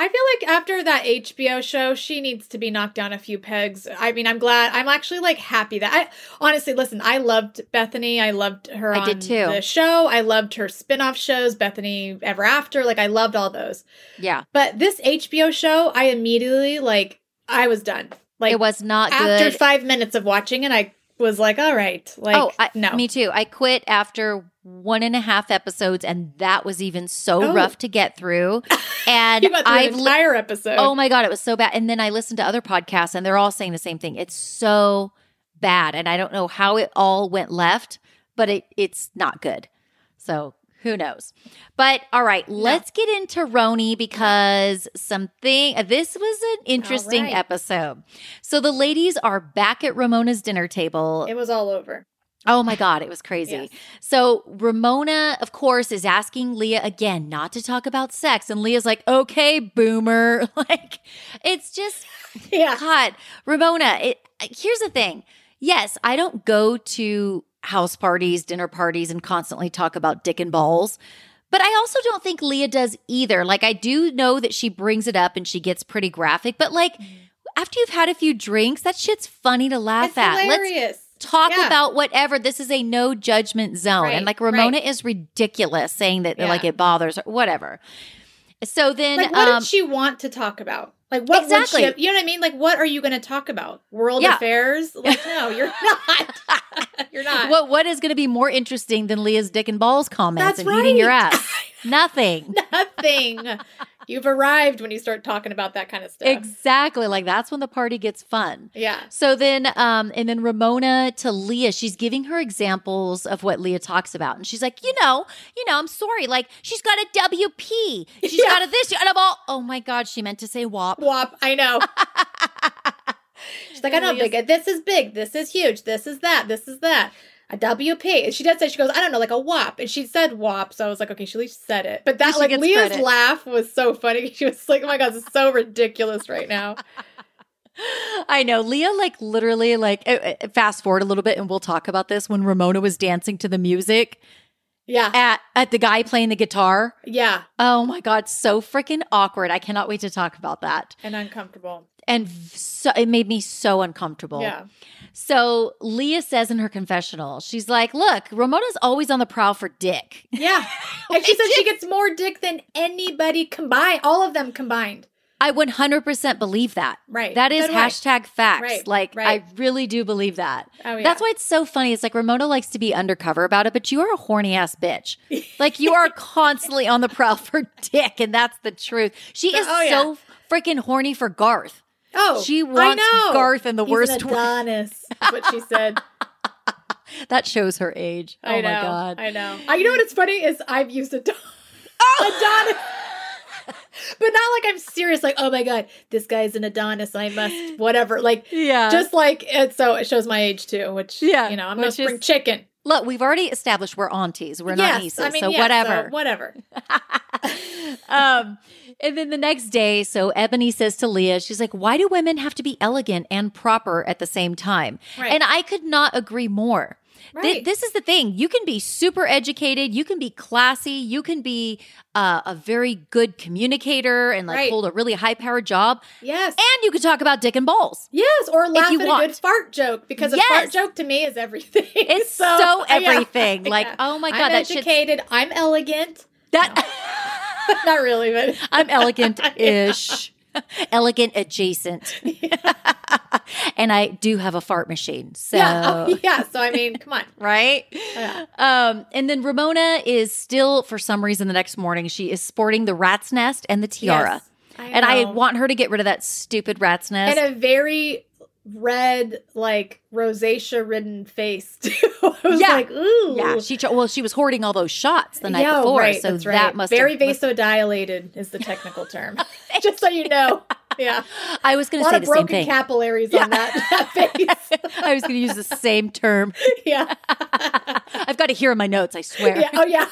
Speaker 3: I feel like after that HBO show, she needs to be knocked down a few pegs. I mean, I'm glad. I'm actually like happy that I honestly listen. I loved Bethenny. I loved her
Speaker 2: I
Speaker 3: on
Speaker 2: did too.
Speaker 3: the show. I loved her spin-off shows, Bethenny Ever After. Like I loved all those.
Speaker 2: yeah
Speaker 3: But this HBO show, I immediately like I was done. Like
Speaker 2: it was not
Speaker 3: after
Speaker 2: good
Speaker 3: five minutes of watching it, I was like, all right, like
Speaker 2: oh, I,
Speaker 3: no,
Speaker 2: me too. I quit after one and a half episodes, and that was even so
Speaker 3: Oh.
Speaker 2: rough to get through. And
Speaker 3: you got through
Speaker 2: I've
Speaker 3: an
Speaker 2: li-
Speaker 3: entire episode.
Speaker 2: oh my god, it was so bad. And then I listened to other podcasts, and they're all saying the same thing. It's so bad. And I don't know how it all went left, but it, it's not good. So who knows? But all right, let's get into RHONY because something this was an interesting
Speaker 3: right.
Speaker 2: episode. So the ladies are back at Ramona's dinner table.
Speaker 3: It was all over.
Speaker 2: Oh my God, it was crazy.
Speaker 3: Yes.
Speaker 2: So Ramona, of course, is asking Leah again not to talk about sex. And Leah's like, okay, boomer. Like, it's just,
Speaker 3: Yeah.
Speaker 2: God, Ramona, it, here's the thing. Yes, I don't go to house parties, dinner parties, and constantly talk about dick and balls. But I also don't think Leah does either. Like, I do know that she brings it up and she gets pretty graphic, but like, after you've had a few drinks, that shit's funny to laugh
Speaker 3: It's
Speaker 2: at. Let's
Speaker 3: hilarious.
Speaker 2: talk
Speaker 3: Yeah.
Speaker 2: about whatever. This is a no judgment zone.
Speaker 3: Right,
Speaker 2: and like Ramona
Speaker 3: right.
Speaker 2: is ridiculous saying that
Speaker 3: Yeah.
Speaker 2: like it bothers her, whatever. So then
Speaker 3: like what
Speaker 2: um
Speaker 3: did she want to talk about like what
Speaker 2: Exactly.
Speaker 3: would she you know what i mean like what are you going to talk about world
Speaker 2: Yeah.
Speaker 3: affairs like no you're not you're not
Speaker 2: what what is going to be more interesting than Leah's dick and balls comments
Speaker 3: That's
Speaker 2: and eating your ass? Nothing.
Speaker 3: nothing you've arrived when you start talking about that kind of stuff
Speaker 2: Exactly. Like that's when the party gets fun.
Speaker 3: yeah
Speaker 2: So then, um, and then Ramona to Leah, she's giving her examples of what Leah talks about. And she's like, you know, you know, I'm sorry. Like, she's got a WP. She's
Speaker 3: Yeah.
Speaker 2: got a this. And I'm all, oh my God, she meant to say WAP.
Speaker 3: Wop i know she's like i know big this is big this is huge this is that this is that a WP. And she did say, she goes, I don't know, like a WAP. And she said WAP. So I was like, okay, she at least said it. But that, like, Leah's
Speaker 2: credit.
Speaker 3: laugh was so funny. She was like, oh my God, this is so ridiculous right now.
Speaker 2: I know. Leah, like, literally, like, uh, uh, fast forward a little bit and we'll talk about this when Ramona was dancing to the music
Speaker 3: Yeah.
Speaker 2: at, at the guy playing the guitar.
Speaker 3: Yeah.
Speaker 2: Oh my God, so freaking awkward. I cannot wait to talk about that.
Speaker 3: And uncomfortable.
Speaker 2: And so it made me so uncomfortable.
Speaker 3: Yeah.
Speaker 2: So Leah says in her confessional, she's like, Look, Ramona's always on the prowl for dick.
Speaker 3: Yeah. And she said she gets more dick than anybody combined, all of them combined.
Speaker 2: I 100% believe that.
Speaker 3: Right.
Speaker 2: That is
Speaker 3: I.
Speaker 2: hashtag facts.
Speaker 3: Right,
Speaker 2: Like,
Speaker 3: right.
Speaker 2: I really do believe that.
Speaker 3: Oh, yeah.
Speaker 2: That's why it's so funny. It's like Ramona likes to be undercover about it, but you are a horny ass bitch. like, you are constantly on the prowl for dick, and that's the truth. She is
Speaker 3: Oh, yeah.
Speaker 2: so freaking horny for Garth.
Speaker 3: Oh,
Speaker 2: She
Speaker 3: I
Speaker 2: wants. Garth in the
Speaker 3: He's
Speaker 2: worst way.
Speaker 3: Adonis, is what she said.
Speaker 2: That shows her age.
Speaker 3: I
Speaker 2: oh
Speaker 3: know.
Speaker 2: my God.
Speaker 3: I know. Uh, you know what it's funny is I've used Adon-
Speaker 2: Oh!
Speaker 3: Adonis. But not like I'm serious, like, oh my God, this guy's an Adonis. I must, whatever. Like,
Speaker 2: yeah.
Speaker 3: just like, it, so it shows my age too, which,
Speaker 2: Yeah,
Speaker 3: you know, I'm no
Speaker 2: which is-
Speaker 3: chicken.
Speaker 2: Look, we've already established we're aunties. We're not nieces.
Speaker 3: I mean,
Speaker 2: so
Speaker 3: yeah,
Speaker 2: whatever.
Speaker 3: whatever.
Speaker 2: um, and then the next day, so Eboni says to Leah, she's like, Why do women have to be elegant and proper at the same time?
Speaker 3: Right.
Speaker 2: And I could not agree more. Th- this is the thing. You can be super educated, you can be classy, you can be uh, a very good communicator and like
Speaker 3: Right.
Speaker 2: hold a really high powered job.
Speaker 3: Yes.
Speaker 2: And you can talk about dick and balls.
Speaker 3: Yes, or laugh
Speaker 2: you
Speaker 3: at a
Speaker 2: want.
Speaker 3: good fart joke because a
Speaker 2: Yes.
Speaker 3: fart joke to me is everything.
Speaker 2: It's so
Speaker 3: yeah,
Speaker 2: everything. Like,
Speaker 3: yeah.
Speaker 2: oh my God,
Speaker 3: I'm educated. I'm elegant.
Speaker 2: That
Speaker 3: Not really, but
Speaker 2: I'm elegant ish. elegant adjacent. and I do have a fart machine. So
Speaker 3: yeah, oh, yeah. So I mean, come on.
Speaker 2: right?
Speaker 3: Yeah.
Speaker 2: Um, and then Ramona is still, for some reason, the next morning, she is sporting the rat's nest and the tiara.
Speaker 3: Yes, I
Speaker 2: and I want her to get rid of that stupid rat's nest.
Speaker 3: and a very red, like rosacea ridden face too. I was
Speaker 2: Yeah.
Speaker 3: like, ooh,
Speaker 2: yeah, she well, she was hoarding all those shots the night
Speaker 3: Yeah,
Speaker 2: before,
Speaker 3: right,
Speaker 2: so that
Speaker 3: right.
Speaker 2: must
Speaker 3: very
Speaker 2: have,
Speaker 3: vasodilated is the technical term. Just so you know, yeah,
Speaker 2: I was going to say the same
Speaker 3: broken
Speaker 2: thing.
Speaker 3: capillaries on that, that face.
Speaker 2: I was going to use the same term.
Speaker 3: yeah,
Speaker 2: I've got to hear in my notes. I swear.
Speaker 3: yeah, oh yeah.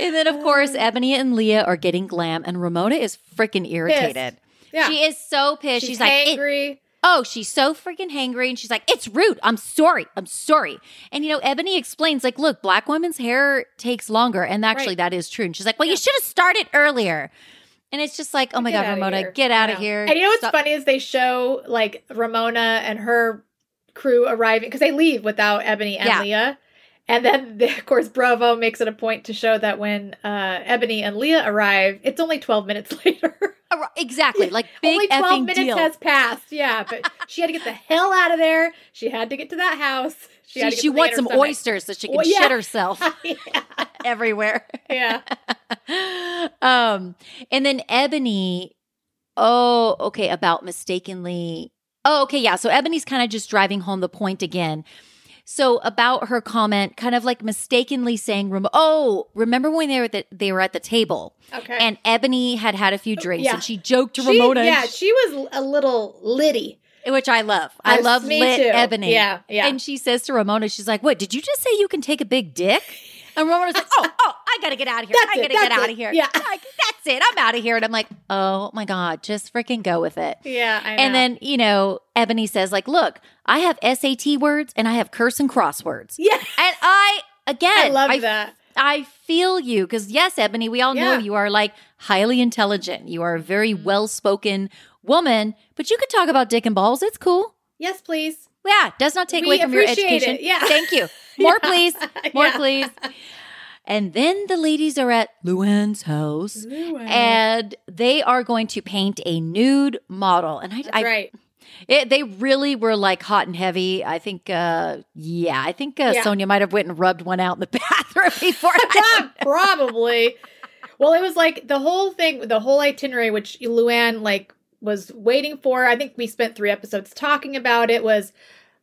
Speaker 2: And then, of course, uh. Eboni and Leah are getting glam, and Ramona is freaking irritated.
Speaker 3: Yeah.
Speaker 2: She is so pissed.
Speaker 3: She's,
Speaker 2: She's, like, "It-
Speaker 3: angry.
Speaker 2: oh, she's so freaking hangry. And she's like, it's rude. I'm sorry. I'm sorry. And, you know, Eboni explains, like, look, black women's hair takes longer. And actually,
Speaker 3: Right.
Speaker 2: that is true. And she's like, well, you should have started earlier. And it's just like, oh my
Speaker 3: Get
Speaker 2: God, Ramona, get out of here.
Speaker 3: And you know what's
Speaker 2: Stop-
Speaker 3: funny is they show like Ramona and her crew arriving because they leave without Eboni and
Speaker 2: Yeah.
Speaker 3: Leah. And then, the, of course, Bravo makes it a point to show that when uh, Eboni and Leah arrive, it's only 12 minutes later.
Speaker 2: Exactly. Like,
Speaker 3: only 12
Speaker 2: effing
Speaker 3: minutes
Speaker 2: deal.
Speaker 3: has passed. Yeah, but she had to get the hell out of there. She had to get to that house.
Speaker 2: she
Speaker 3: had to get
Speaker 2: she wants some
Speaker 3: Summit.
Speaker 2: oysters so she can
Speaker 3: Well, yeah.
Speaker 2: shit herself
Speaker 3: yeah.
Speaker 2: everywhere.
Speaker 3: yeah.
Speaker 2: um, and then Eboni, oh, okay, about mistakenly Oh, okay, yeah. So Eboni's kind of just driving home the point again. So about her comment, kind of like mistakenly saying, "Oh, remember when they were at the, they were at the table
Speaker 3: Okay.
Speaker 2: and Eboni had had a few oh, drinks
Speaker 3: Yeah.
Speaker 2: and she joked to
Speaker 3: She-
Speaker 2: Ramona,
Speaker 3: yeah, she was a little litty.
Speaker 2: which I love. I
Speaker 3: Yes,
Speaker 2: love
Speaker 3: me
Speaker 2: lit
Speaker 3: too.
Speaker 2: Eboni.
Speaker 3: Yeah, yeah.
Speaker 2: And she says to Ramona, she's like, "What? Did you just say you can take a big dick?" And Ramona's like, "Oh, oh, I gotta get out of here.
Speaker 3: That's
Speaker 2: I gotta get out
Speaker 3: it.
Speaker 2: of here.
Speaker 3: Yeah.
Speaker 2: Like, that's it. I'm out of here." And I'm like, "Oh my god, just freaking go with it."
Speaker 3: Yeah, I know.
Speaker 2: And then you know, Eboni says, "Like, look, I have SAT words and I have curse and crosswords."
Speaker 3: yeah,
Speaker 2: And I again,
Speaker 3: I love
Speaker 2: I
Speaker 3: that.
Speaker 2: I feel you because yes, Eboni, we all know you are like highly intelligent. You are a very
Speaker 3: Mm-hmm.
Speaker 2: well spoken woman, but you could talk about dick and balls. It's cool.
Speaker 3: Yes, please.
Speaker 2: Yeah, does not take
Speaker 3: We
Speaker 2: away from your education.
Speaker 3: it. Yeah.
Speaker 2: Thank you. More,
Speaker 3: Yeah.
Speaker 2: please. More,
Speaker 3: Yeah.
Speaker 2: please. And then the ladies are at Luann's house. And they are going to paint a nude model, and I,
Speaker 3: That's
Speaker 2: I
Speaker 3: right.
Speaker 2: it, they really were like hot and heavy. I think, uh, yeah, I think uh,
Speaker 3: Yeah.
Speaker 2: Sonja might have went and rubbed one out in the bathroom before.
Speaker 3: Yeah, probably. Well, it was like the whole thing, the whole itinerary, which Luann like was waiting for. I think we spent three episodes talking about it. Was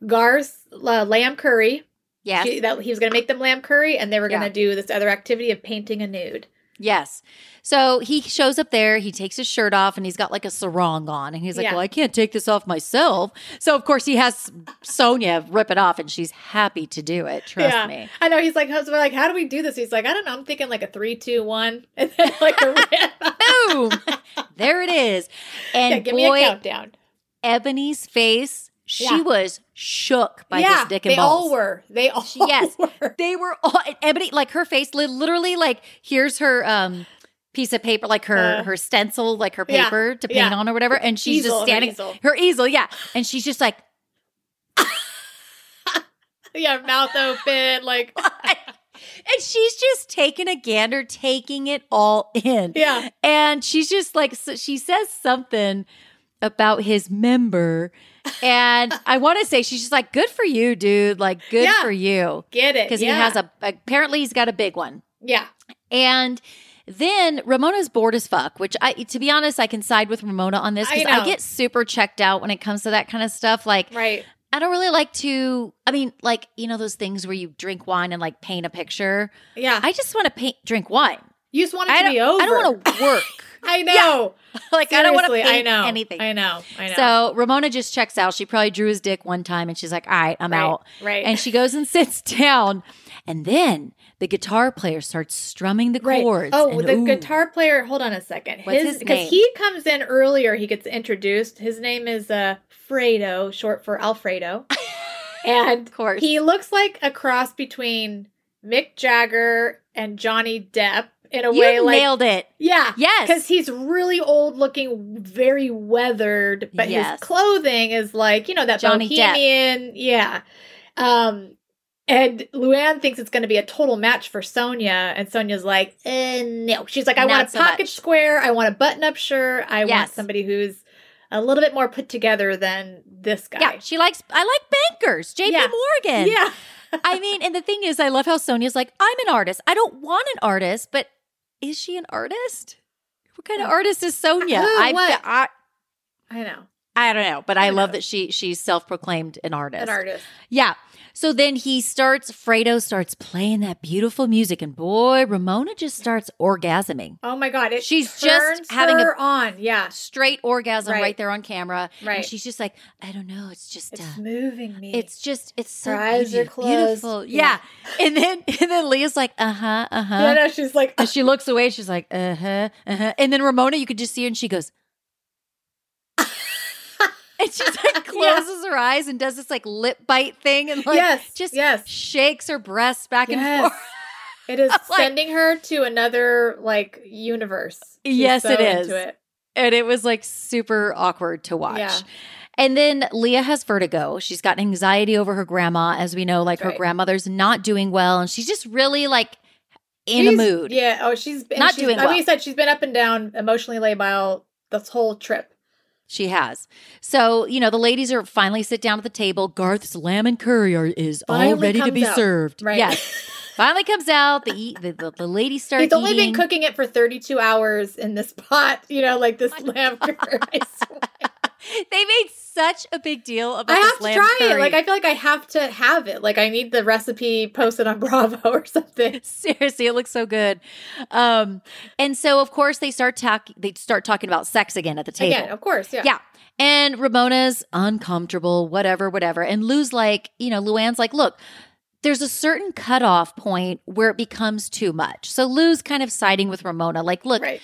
Speaker 3: Gar's uh, lamb curry?
Speaker 2: yes,
Speaker 3: She, that he was going to make them lamb curry, and they were going
Speaker 2: Yeah.
Speaker 3: to do this other activity of painting a nude.
Speaker 2: yes. So he shows up there. He takes his shirt off, and he's got like a sarong on, and he's like,
Speaker 3: Yeah.
Speaker 2: "Well, I can't take this off myself." So of course he has Sonja rip it off, and she's happy to do it. Trust
Speaker 3: yeah,
Speaker 2: me.
Speaker 3: I know. He's like, so we're like, how do we do this? He's like, I don't know. I'm thinking like a three, two, one, and then like a rip.
Speaker 2: Boom! there it is. And
Speaker 3: yeah, give
Speaker 2: boy,
Speaker 3: me a countdown.
Speaker 2: Eboni's face, she
Speaker 3: Yeah.
Speaker 2: was shook by
Speaker 3: yeah,
Speaker 2: his dick and
Speaker 3: they
Speaker 2: balls.
Speaker 3: all were. They all
Speaker 2: Yes.
Speaker 3: were.
Speaker 2: They were all Eboni, like her face, literally, like here's her um piece of paper, like her
Speaker 3: Uh,
Speaker 2: her stencil, like her
Speaker 3: yeah,
Speaker 2: paper to paint
Speaker 3: yeah.
Speaker 2: on or whatever, and she's
Speaker 3: Easel,
Speaker 2: just
Speaker 3: her
Speaker 2: standing
Speaker 3: easel.
Speaker 2: her easel, yeah, and she's just like,
Speaker 3: Yeah, mouth open, like
Speaker 2: and she's just taking a gander, taking it all in,
Speaker 3: yeah.
Speaker 2: and she's just like, so she says something about his member. And I want to say she's just like, good for you, dude. Like, good
Speaker 3: Yeah.
Speaker 2: for you.
Speaker 3: Get it?
Speaker 2: Because
Speaker 3: yeah.
Speaker 2: he has a, apparently, he's got a big one.
Speaker 3: yeah.
Speaker 2: And then Ramona's bored as fuck, which I, to be honest, I can side with Ramona on this because I,
Speaker 3: know.
Speaker 2: get super checked out when it comes to that kind of stuff. Like,
Speaker 3: Right.
Speaker 2: I don't really like to, I mean, like, you know, those things where you drink wine and like paint a picture.
Speaker 3: Yeah.
Speaker 2: I just want to paint, drink wine.
Speaker 3: you just want it
Speaker 2: I
Speaker 3: to be over.
Speaker 2: I don't want to work.
Speaker 3: I know.
Speaker 2: like, I don't want to paint
Speaker 3: I know.
Speaker 2: anything.
Speaker 3: I know. I know.
Speaker 2: So Ramona just checks out. She probably drew his dick one time and she's like, all right, I'm
Speaker 3: right,
Speaker 2: out.
Speaker 3: Right.
Speaker 2: And she goes and sits down. And then the guitar player starts strumming the
Speaker 3: Right.
Speaker 2: chords.
Speaker 3: Oh,
Speaker 2: and
Speaker 3: the
Speaker 2: ooh.
Speaker 3: guitar player. Hold on a second.
Speaker 2: What's his
Speaker 3: because he comes in earlier. He gets introduced. His name is uh Fredo, short for Alfredo, and
Speaker 2: Of course.
Speaker 3: he looks like a cross between Mick Jagger and Johnny Depp in a
Speaker 2: You
Speaker 3: way. Like
Speaker 2: nailed it.
Speaker 3: yeah,
Speaker 2: Yes.
Speaker 3: because he's really old looking, very weathered, but
Speaker 2: Yes.
Speaker 3: his clothing is like you know that
Speaker 2: Johnny Depp.
Speaker 3: bohemian. Yeah. Um, and Luann thinks it's going to be a total match for Sonja, and Sonja's like, eh, no. She's like, I
Speaker 2: Not
Speaker 3: want a
Speaker 2: so
Speaker 3: pocket
Speaker 2: much.
Speaker 3: square, I want a button-up shirt, I want somebody who's a little bit more put together than this guy.
Speaker 2: Yeah, she likes. I like bankers. J.P.
Speaker 3: Yeah.
Speaker 2: Morgan.
Speaker 3: yeah.
Speaker 2: I mean, and the thing is, I love how Sonja's like, I'm an artist. I don't want an artist, but is she an artist? What kind of artist is
Speaker 3: Sonja?
Speaker 2: I,
Speaker 3: What?
Speaker 2: I
Speaker 3: I know,
Speaker 2: I don't know, but I,
Speaker 3: I
Speaker 2: love
Speaker 3: know.
Speaker 2: that she she's self proclaimed an artist.
Speaker 3: an artist.
Speaker 2: Yeah. So then he starts. Fredo starts playing that beautiful music, and boy, Ramona just starts orgasming.
Speaker 3: Oh my god,
Speaker 2: She's just having a-
Speaker 3: her on. Yeah,
Speaker 2: Straight orgasm right,
Speaker 3: Right.
Speaker 2: there on camera.
Speaker 3: Right.
Speaker 2: And she's just like, I don't know. It's just.
Speaker 3: it's
Speaker 2: uh,
Speaker 3: moving me.
Speaker 2: It's just it's so
Speaker 3: Her eyes are
Speaker 2: beautiful. beautiful. Yeah. And then and then Leah's like, uh-huh, uh-huh.
Speaker 3: yeah, no, she's like,
Speaker 2: And she looks away, she's like, uh-huh, uh-huh. And then Ramona, you could just see her and she goes, and she like closes her eyes and does this like lip bite thing and like
Speaker 3: yes,
Speaker 2: just
Speaker 3: yes.
Speaker 2: shakes her breasts back and forth.
Speaker 3: It is
Speaker 2: Like-
Speaker 3: sending her to another like universe. She's
Speaker 2: Yes,
Speaker 3: so
Speaker 2: it is.
Speaker 3: into it.
Speaker 2: And it was like super awkward to watch.
Speaker 3: Yeah.
Speaker 2: And then Leah has vertigo. She's got anxiety over her grandma. As we know, like her
Speaker 3: Right.
Speaker 2: grandmother's not doing well. And she's just really like in a mood.
Speaker 3: Yeah. Oh, she's
Speaker 2: Not
Speaker 3: she's,
Speaker 2: doing
Speaker 3: Like
Speaker 2: well.
Speaker 3: you said, she's been up and down emotionally labile this whole trip.
Speaker 2: She has. So, you know, the ladies are finally sit down at the table. Garth's lamb and curry are, is all ready to be
Speaker 3: out.
Speaker 2: served.
Speaker 3: Right.
Speaker 2: Yes. finally comes out. The, eat, the, the, the ladies start
Speaker 3: He's only
Speaker 2: eating.
Speaker 3: been cooking it for 32 hours in this pot, you know, like this lamb curry. I swear.
Speaker 2: they made such a big deal about
Speaker 3: I
Speaker 2: this
Speaker 3: have to
Speaker 2: lamb
Speaker 3: try it.
Speaker 2: curry.
Speaker 3: Like I feel like I have to have it. Like I need the recipe posted on Bravo or something.
Speaker 2: Seriously, it looks so good. Um, and so of course they start talk they start talking about sex again at the table.
Speaker 3: Again, of course, yeah.
Speaker 2: Yeah. And Ramona's uncomfortable, whatever, whatever. And Lou's like, you know, Luann's like, look, there's a certain cutoff point where it becomes too much. So Lou's kind of siding with Ramona, like, look,
Speaker 3: Right.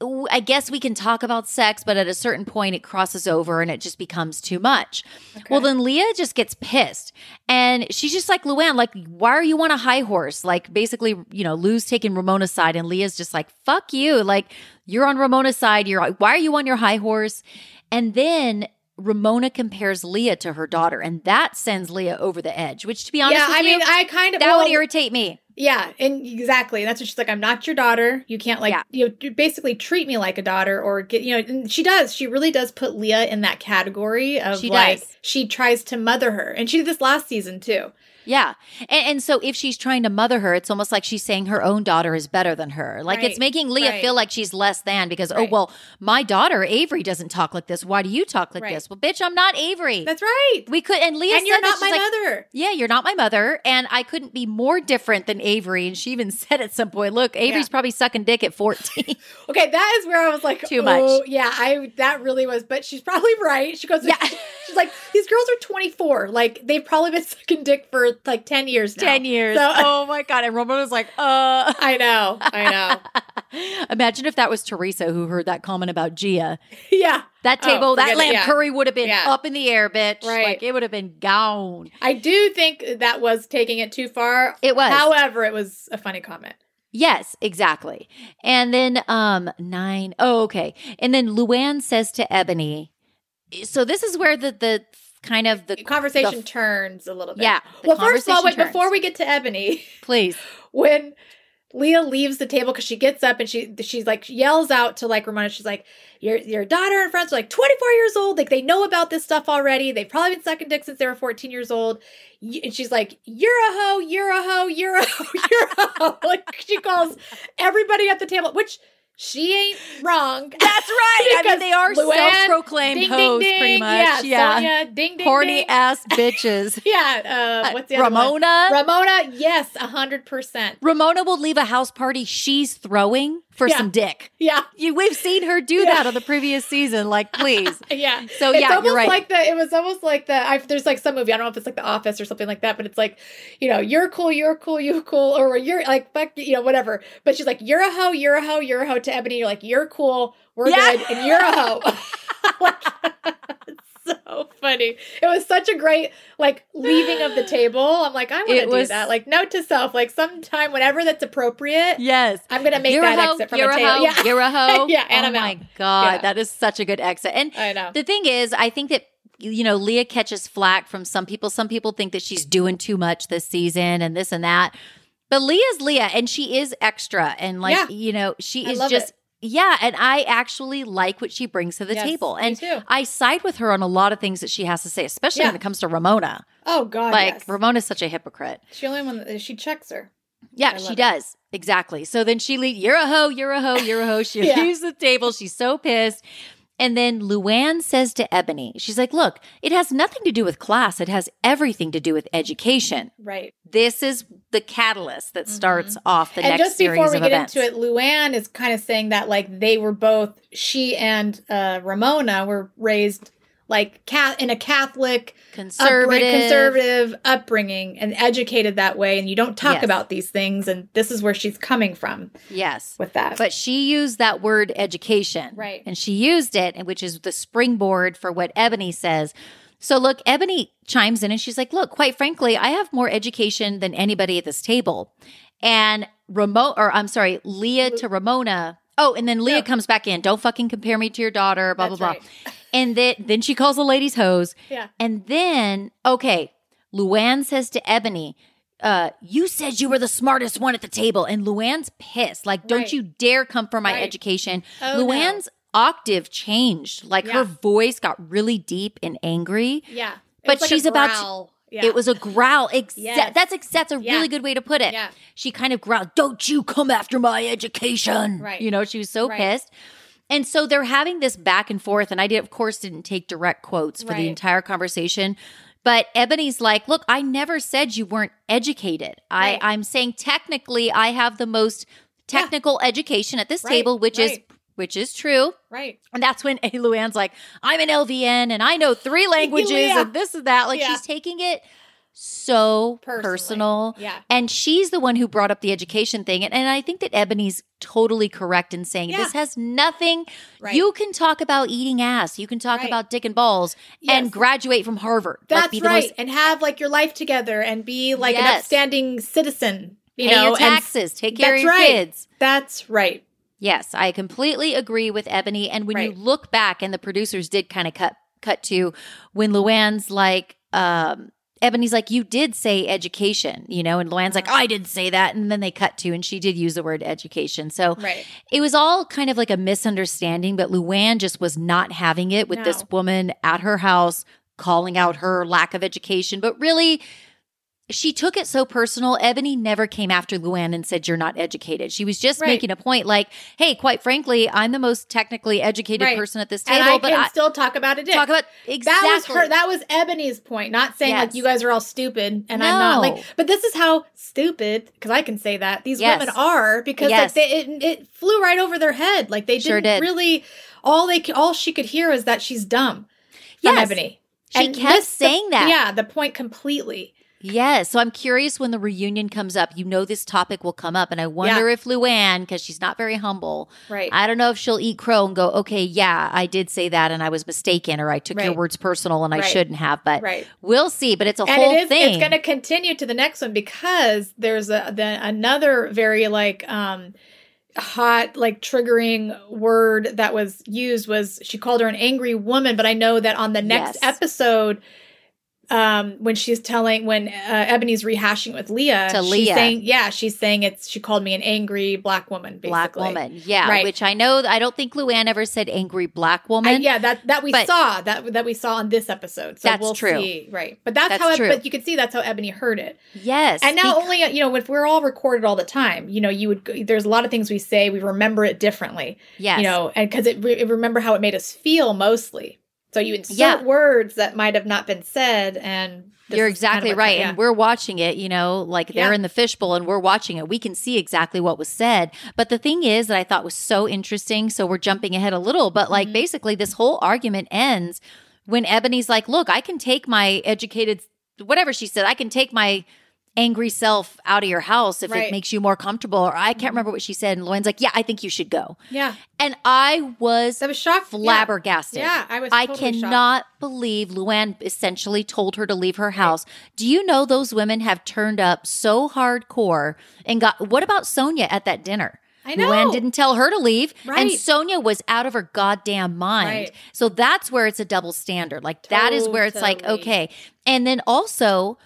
Speaker 2: I guess we can talk about sex, but at a certain point it crosses over and it just becomes too much. Well, then Leah just gets pissed and she's just like, Luann, like, why are you on a high horse? Like, basically, you know, Lou's taking Ramona's side and Leah's just like, fuck you. Like, you're on Ramona's side. You're why are you on your high horse? And then Ramona compares Leah to her daughter, and that sends Leah over the edge. Which, to be honest,
Speaker 3: Yeah, I mean, I kind of
Speaker 2: that
Speaker 3: well,
Speaker 2: would irritate me.
Speaker 3: Yeah, and exactly. That's what she's like. I'm not your daughter. You can't like
Speaker 2: Yeah.
Speaker 3: you know basically treat me like a daughter or get you know. And she does. She really does put Leah in that category of
Speaker 2: She
Speaker 3: like
Speaker 2: does.
Speaker 3: she tries to mother her, and she did this last season too.
Speaker 2: Yeah. And, and so if she's trying to mother her, it's almost like she's saying her own daughter is better than her. Like it's making Leah
Speaker 3: right.
Speaker 2: feel like she's less than because, oh,
Speaker 3: Right.
Speaker 2: oh, well, my daughter, Avery, doesn't talk like this. Why do you talk like
Speaker 3: Right.
Speaker 2: this? Well, bitch, I'm not Avery.
Speaker 3: That's right.
Speaker 2: we could, and Leah
Speaker 3: and you're not my
Speaker 2: like,
Speaker 3: mother.
Speaker 2: Yeah, you're not my mother. And I couldn't be more different than Avery. And she even said at some point, look, Avery's
Speaker 3: Yeah.
Speaker 2: probably sucking dick at 14.
Speaker 3: Okay, that is where I was like,
Speaker 2: Too much.
Speaker 3: oh, Yeah, I that really was. But she's probably right. She goes,
Speaker 2: Yeah.
Speaker 3: she's like, these girls are 24. Like they've probably been sucking dick for like 10 years now.
Speaker 2: 10 years.
Speaker 3: So-
Speaker 2: oh my God. And Ramona's like, uh.
Speaker 3: I know. I know.
Speaker 2: Imagine if that was Teresa who heard that comment about Gia.
Speaker 3: yeah.
Speaker 2: That
Speaker 3: Oh,
Speaker 2: table, that
Speaker 3: forget
Speaker 2: lamb
Speaker 3: yeah.
Speaker 2: curry would have been
Speaker 3: Yeah.
Speaker 2: up in the air, bitch.
Speaker 3: Right.
Speaker 2: Like it would have been gone.
Speaker 3: I do think that was taking it too far.
Speaker 2: It was.
Speaker 3: However, it was a funny comment.
Speaker 2: Yes, exactly. And then um nine. Oh, okay. And then Luann says to Eboni, so this is where the the kind of the
Speaker 3: The conversation
Speaker 2: the-
Speaker 3: turns a little bit.
Speaker 2: Yeah,
Speaker 3: Well, first of all, wait, before we get to Eboni,
Speaker 2: please.
Speaker 3: when Leah leaves the table because she gets up and she she's like yells out to like Ramona. She's like, "Your your daughter and friends are like 24 years old. Like they know about this stuff already. They've probably been sucking dick since they were 14 years old." And she's like, "You're a hoe. You're a hoe. You're a hoe. You're a hoe." like she calls everybody at the table, which she ain't wrong.
Speaker 2: That's right. I mean, they are self-proclaimed
Speaker 3: ding,
Speaker 2: hoes,
Speaker 3: ding,
Speaker 2: pretty much.
Speaker 3: Yeah,
Speaker 2: Yeah,
Speaker 3: Sonja, ding, ding,
Speaker 2: horny ass bitches.
Speaker 3: Yeah, uh, what's the other one?
Speaker 2: Ramona.
Speaker 3: Ramona, yes, a hundred percent.
Speaker 2: Ramona will leave a house party she's throwing for
Speaker 3: Yeah.
Speaker 2: some dick.
Speaker 3: Yeah,
Speaker 2: You, we've seen her do
Speaker 3: Yeah.
Speaker 2: that on the previous season. Like, please.
Speaker 3: yeah.
Speaker 2: So,
Speaker 3: it's
Speaker 2: yeah, you're
Speaker 3: almost
Speaker 2: right.
Speaker 3: like the. It was almost like the. I've, there's like some movie. I don't know if it's like The Office or something like that, but it's like, you know, you're cool, you're cool, you're cool, or you're like fuck, you know, whatever. But she's like, you're a hoe, you're a hoe, you're a hoe to Eboni. You're like, you're cool, we're
Speaker 2: Yeah.
Speaker 3: good, and you're a hoe. Like, it's so funny. It was such a great like leaving of the table. I'm like, I want to do
Speaker 2: was-
Speaker 3: that. Like, note to self, like sometime whenever that's appropriate.
Speaker 2: Yes.
Speaker 3: I'm gonna make
Speaker 2: you're
Speaker 3: that exit from
Speaker 2: you're
Speaker 3: a table.
Speaker 2: hoe,
Speaker 3: Yeah.
Speaker 2: You're a hoe.
Speaker 3: Yeah, and
Speaker 2: oh my
Speaker 3: out.
Speaker 2: God.
Speaker 3: Yeah.
Speaker 2: That is such a good exit. And
Speaker 3: I know.
Speaker 2: the thing is, I think that you know, Leah catches flack from some people. Some people think that she's doing too much this season and this and that. But Leah's Leah and she is extra and like,
Speaker 3: Yeah.
Speaker 2: you know, she
Speaker 3: I
Speaker 2: is just
Speaker 3: it.
Speaker 2: Yeah, and I actually like what she brings to the
Speaker 3: Yes,
Speaker 2: table.
Speaker 3: me
Speaker 2: And
Speaker 3: too.
Speaker 2: I side with her on a lot of things that she has to say, especially
Speaker 3: Yeah.
Speaker 2: when it comes to Ramona.
Speaker 3: Oh God,
Speaker 2: like
Speaker 3: yes.
Speaker 2: Ramona's such a hypocrite.
Speaker 3: She only one that she checks her.
Speaker 2: Yeah, she
Speaker 3: it.
Speaker 2: does. Exactly. So then she leaves, you're a hoe, you're a hoe, you're a hoe. She
Speaker 3: Yeah.
Speaker 2: leaves the table. She's so pissed. And then Luann says to Eboni, she's like, look, it has nothing to do with class. It has everything to do with education.
Speaker 3: Right.
Speaker 2: This is the catalyst that starts off the
Speaker 3: Mm-hmm. and
Speaker 2: next
Speaker 3: just before we get
Speaker 2: events.
Speaker 3: into it, Luann is kind of saying that like they were both she and uh, Ramona were raised like cat in a Catholic
Speaker 2: Conservative.
Speaker 3: conservative upbringing and educated that way, and you don't talk
Speaker 2: Yes.
Speaker 3: about these things, and this is where she's coming from
Speaker 2: Yes.
Speaker 3: with that.
Speaker 2: But she used that word education.
Speaker 3: Right.
Speaker 2: And she used it, and which is the springboard for what Eboni says. So look, Eboni chimes in and she's like, look, quite frankly, I have more education than anybody at this table. And Ramo or I'm sorry, Leah to Ramona. Oh, and then Leah
Speaker 3: No.
Speaker 2: comes back in. Don't fucking compare me to your daughter, blah,
Speaker 3: That's
Speaker 2: blah,
Speaker 3: right.
Speaker 2: And then then she calls the ladies hoes.
Speaker 3: yeah,
Speaker 2: And then, okay, Luann says to Eboni, uh, you said you were the smartest one at the table. And Luann's pissed. Like, don't
Speaker 3: Right.
Speaker 2: you dare come for my
Speaker 3: Right.
Speaker 2: education.
Speaker 3: Oh, no.
Speaker 2: Luann's octave changed. Like her voice got really deep and angry.
Speaker 3: yeah. It
Speaker 2: But
Speaker 3: like
Speaker 2: she's about to-
Speaker 3: growl. Yeah.
Speaker 2: It was a growl. Exa-
Speaker 3: Yes.
Speaker 2: That's ex- that's a
Speaker 3: Yeah.
Speaker 2: really good way to put it.
Speaker 3: Yeah.
Speaker 2: She kind of growled, "Don't you come after my education!"
Speaker 3: Right.
Speaker 2: You know, she was so
Speaker 3: Right.
Speaker 2: pissed. And so they're having this back and forth. And I did, of course, didn't take direct quotes for
Speaker 3: Right.
Speaker 2: the entire conversation. But Eboni's like, look, I never said you weren't educated.
Speaker 3: Right.
Speaker 2: I, I'm saying technically I have the most
Speaker 3: Yeah.
Speaker 2: technical education at this
Speaker 3: Right,
Speaker 2: table, which is which is true.
Speaker 3: Right.
Speaker 2: And that's when A. Luann's like, I'm an LVN and I know three languages
Speaker 3: Yeah.
Speaker 2: and this and that. Like
Speaker 3: Yeah.
Speaker 2: she's taking it so
Speaker 3: Personally.
Speaker 2: personal.
Speaker 3: Yeah.
Speaker 2: And she's the one who brought up the education thing. And, and I think that Eboni's totally correct in saying
Speaker 3: Yeah.
Speaker 2: this has nothing.
Speaker 3: Right.
Speaker 2: You can talk about eating ass. You can talk
Speaker 3: Right.
Speaker 2: about dick and balls
Speaker 3: Yes.
Speaker 2: and graduate from Harvard.
Speaker 3: That's
Speaker 2: like, be the
Speaker 3: right.
Speaker 2: most-
Speaker 3: and have like your life together and be like an
Speaker 2: Yes.
Speaker 3: upstanding citizen. You
Speaker 2: pay
Speaker 3: know,
Speaker 2: your taxes. Take care of
Speaker 3: that's
Speaker 2: your
Speaker 3: right.
Speaker 2: kids.
Speaker 3: that's right.
Speaker 2: Yes, I completely agree with Eboni. And when you look back, and the producers did kind of cut cut to when Luann's like, um, Eboni's like, you did say education, you know, and Luann's like,
Speaker 3: Uh-huh.
Speaker 2: I didn't say that. And then they cut to, and she did use the word education. So
Speaker 3: Right.
Speaker 2: it was all kind of like a misunderstanding, but Luann just was not having it with this woman at her house calling out her lack of education. But really, she took it so personal. Eboni never came after Luann and said, You're not educated. She was just
Speaker 3: Right.
Speaker 2: making a point like, Hey, quite frankly, I'm the most technically educated
Speaker 3: Right.
Speaker 2: person at this
Speaker 3: And
Speaker 2: table,
Speaker 3: I
Speaker 2: but
Speaker 3: can
Speaker 2: I
Speaker 3: still talk about dick.
Speaker 2: talk about exactly.
Speaker 3: That was her. That was Eboni's point. Not saying like you guys are all stupid and I'm not like. But this is how stupid because I can say that these
Speaker 2: Yes.
Speaker 3: women are because
Speaker 2: Yes.
Speaker 3: like they, it, it flew right over their head. Like they
Speaker 2: Sure
Speaker 3: didn't
Speaker 2: did.
Speaker 3: really. All they all she could hear is that she's dumb. From
Speaker 2: Yes.
Speaker 3: Eboni.
Speaker 2: She
Speaker 3: And
Speaker 2: kept
Speaker 3: missed the-
Speaker 2: saying that.
Speaker 3: Yeah, the point completely.
Speaker 2: Yes. So I'm curious when the reunion comes up. You know, this topic will come up. And I wonder if Luann, because she's not very humble,
Speaker 3: Right.
Speaker 2: I don't know if she'll eat crow and go, okay, yeah, I did say that and I was mistaken or I took your words personal and I
Speaker 3: Right.
Speaker 2: shouldn't have. But
Speaker 3: right.
Speaker 2: we'll see. But it's a
Speaker 3: and
Speaker 2: whole
Speaker 3: it is
Speaker 2: thing.
Speaker 3: it's going to continue to the next one because there's a the, another very like um hot like triggering word that was used was she called her an angry woman but i know that on the next
Speaker 2: Yes.
Speaker 3: episode um when she's telling when uh, eboni's rehashing with leah
Speaker 2: To
Speaker 3: she's
Speaker 2: Leah.
Speaker 3: saying yeah she's saying it's she called me an angry black woman basically.
Speaker 2: black woman. Yeah.
Speaker 3: Right.
Speaker 2: Which I know, I don't think Luann ever said angry black
Speaker 3: I,
Speaker 2: woman.
Speaker 3: yeah, that that we saw that that we saw on this episode. So
Speaker 2: That's
Speaker 3: we'll
Speaker 2: true.
Speaker 3: see, right? But that's,
Speaker 2: That's
Speaker 3: how.
Speaker 2: true.
Speaker 3: But you can see that's how Eboni heard it.
Speaker 2: Yes.
Speaker 3: And now only you know if we're all recorded all the time, you know, you would there's a lot of things we say we remember it differently,
Speaker 2: yes.
Speaker 3: you know, and because it, re- remember how it made us feel mostly. So you insert
Speaker 2: Yeah.
Speaker 3: words that might have not been said, and
Speaker 2: You're
Speaker 3: is kind of
Speaker 2: exactly right.
Speaker 3: yeah.
Speaker 2: And we're watching it, you know, like they're in the fishbowl and we're watching it. We can see exactly what was said. But the thing is that I thought was so interesting. So we're jumping ahead a little, but like
Speaker 3: Mhm.
Speaker 2: basically this whole argument ends when Eboni's like, look, I can take my educated, whatever she said, I can take my angry self out of your house if
Speaker 3: Right.
Speaker 2: it makes you more comfortable. Or I can't mm-hmm. remember what she said. And Luann's like, yeah, I think you should go.
Speaker 3: yeah,
Speaker 2: And I was
Speaker 3: I was shocked.
Speaker 2: Flabbergasted.
Speaker 3: Yeah, I was.
Speaker 2: I
Speaker 3: totally shocked.
Speaker 2: cannot believe Luann essentially told her to leave her house. Do you know those women have turned up so hardcore and got what about Sonja at that dinner?
Speaker 3: I know.
Speaker 2: Luann didn't tell her to leave, and Sonja was out of her goddamn mind.
Speaker 3: Right.
Speaker 2: So that's where it's a double standard. Like that is where it's like, okay. And then also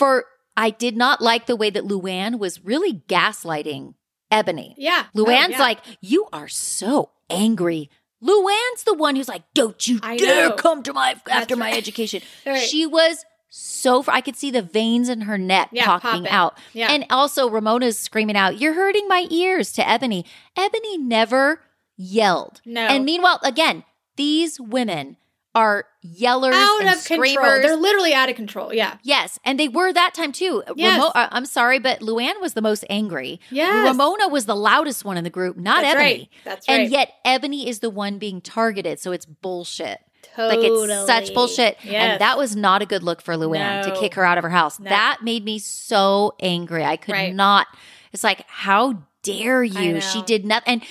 Speaker 2: for I did not like the way that Luann was really gaslighting Eboni.
Speaker 3: Yeah,
Speaker 2: Luann's
Speaker 3: Oh, yeah.
Speaker 2: like, You are so angry. Luann's the one who's like, Don't you
Speaker 3: I
Speaker 2: dare
Speaker 3: know.
Speaker 2: come to my after my education.
Speaker 3: Right.
Speaker 2: She was so I could see the veins in her neck
Speaker 3: Yeah,
Speaker 2: popping
Speaker 3: popping.
Speaker 2: out.
Speaker 3: Yeah.
Speaker 2: And also Ramona's screaming out, You're hurting my ears to Eboni. Eboni never yelled.
Speaker 3: No.
Speaker 2: And meanwhile, again, these women are yellers
Speaker 3: out
Speaker 2: and
Speaker 3: of control.
Speaker 2: screamers.
Speaker 3: They're literally out of control. Yeah.
Speaker 2: Yes, and they were that time too.
Speaker 3: Yes.
Speaker 2: Ramo- uh, I'm sorry, but Luann was the most angry.
Speaker 3: Yeah.
Speaker 2: Ramona was the loudest one in the group, not
Speaker 3: That's
Speaker 2: Eboni.
Speaker 3: right. That's right.
Speaker 2: And yet Eboni is the one being targeted, so it's bullshit.
Speaker 3: totally.
Speaker 2: Like it's such bullshit.
Speaker 3: Yes.
Speaker 2: And that was not a good look for Luann to kick her out of her house.
Speaker 3: No.
Speaker 2: That made me so angry. I could
Speaker 3: Right.
Speaker 2: not. It's like, how dare you? She did nothing.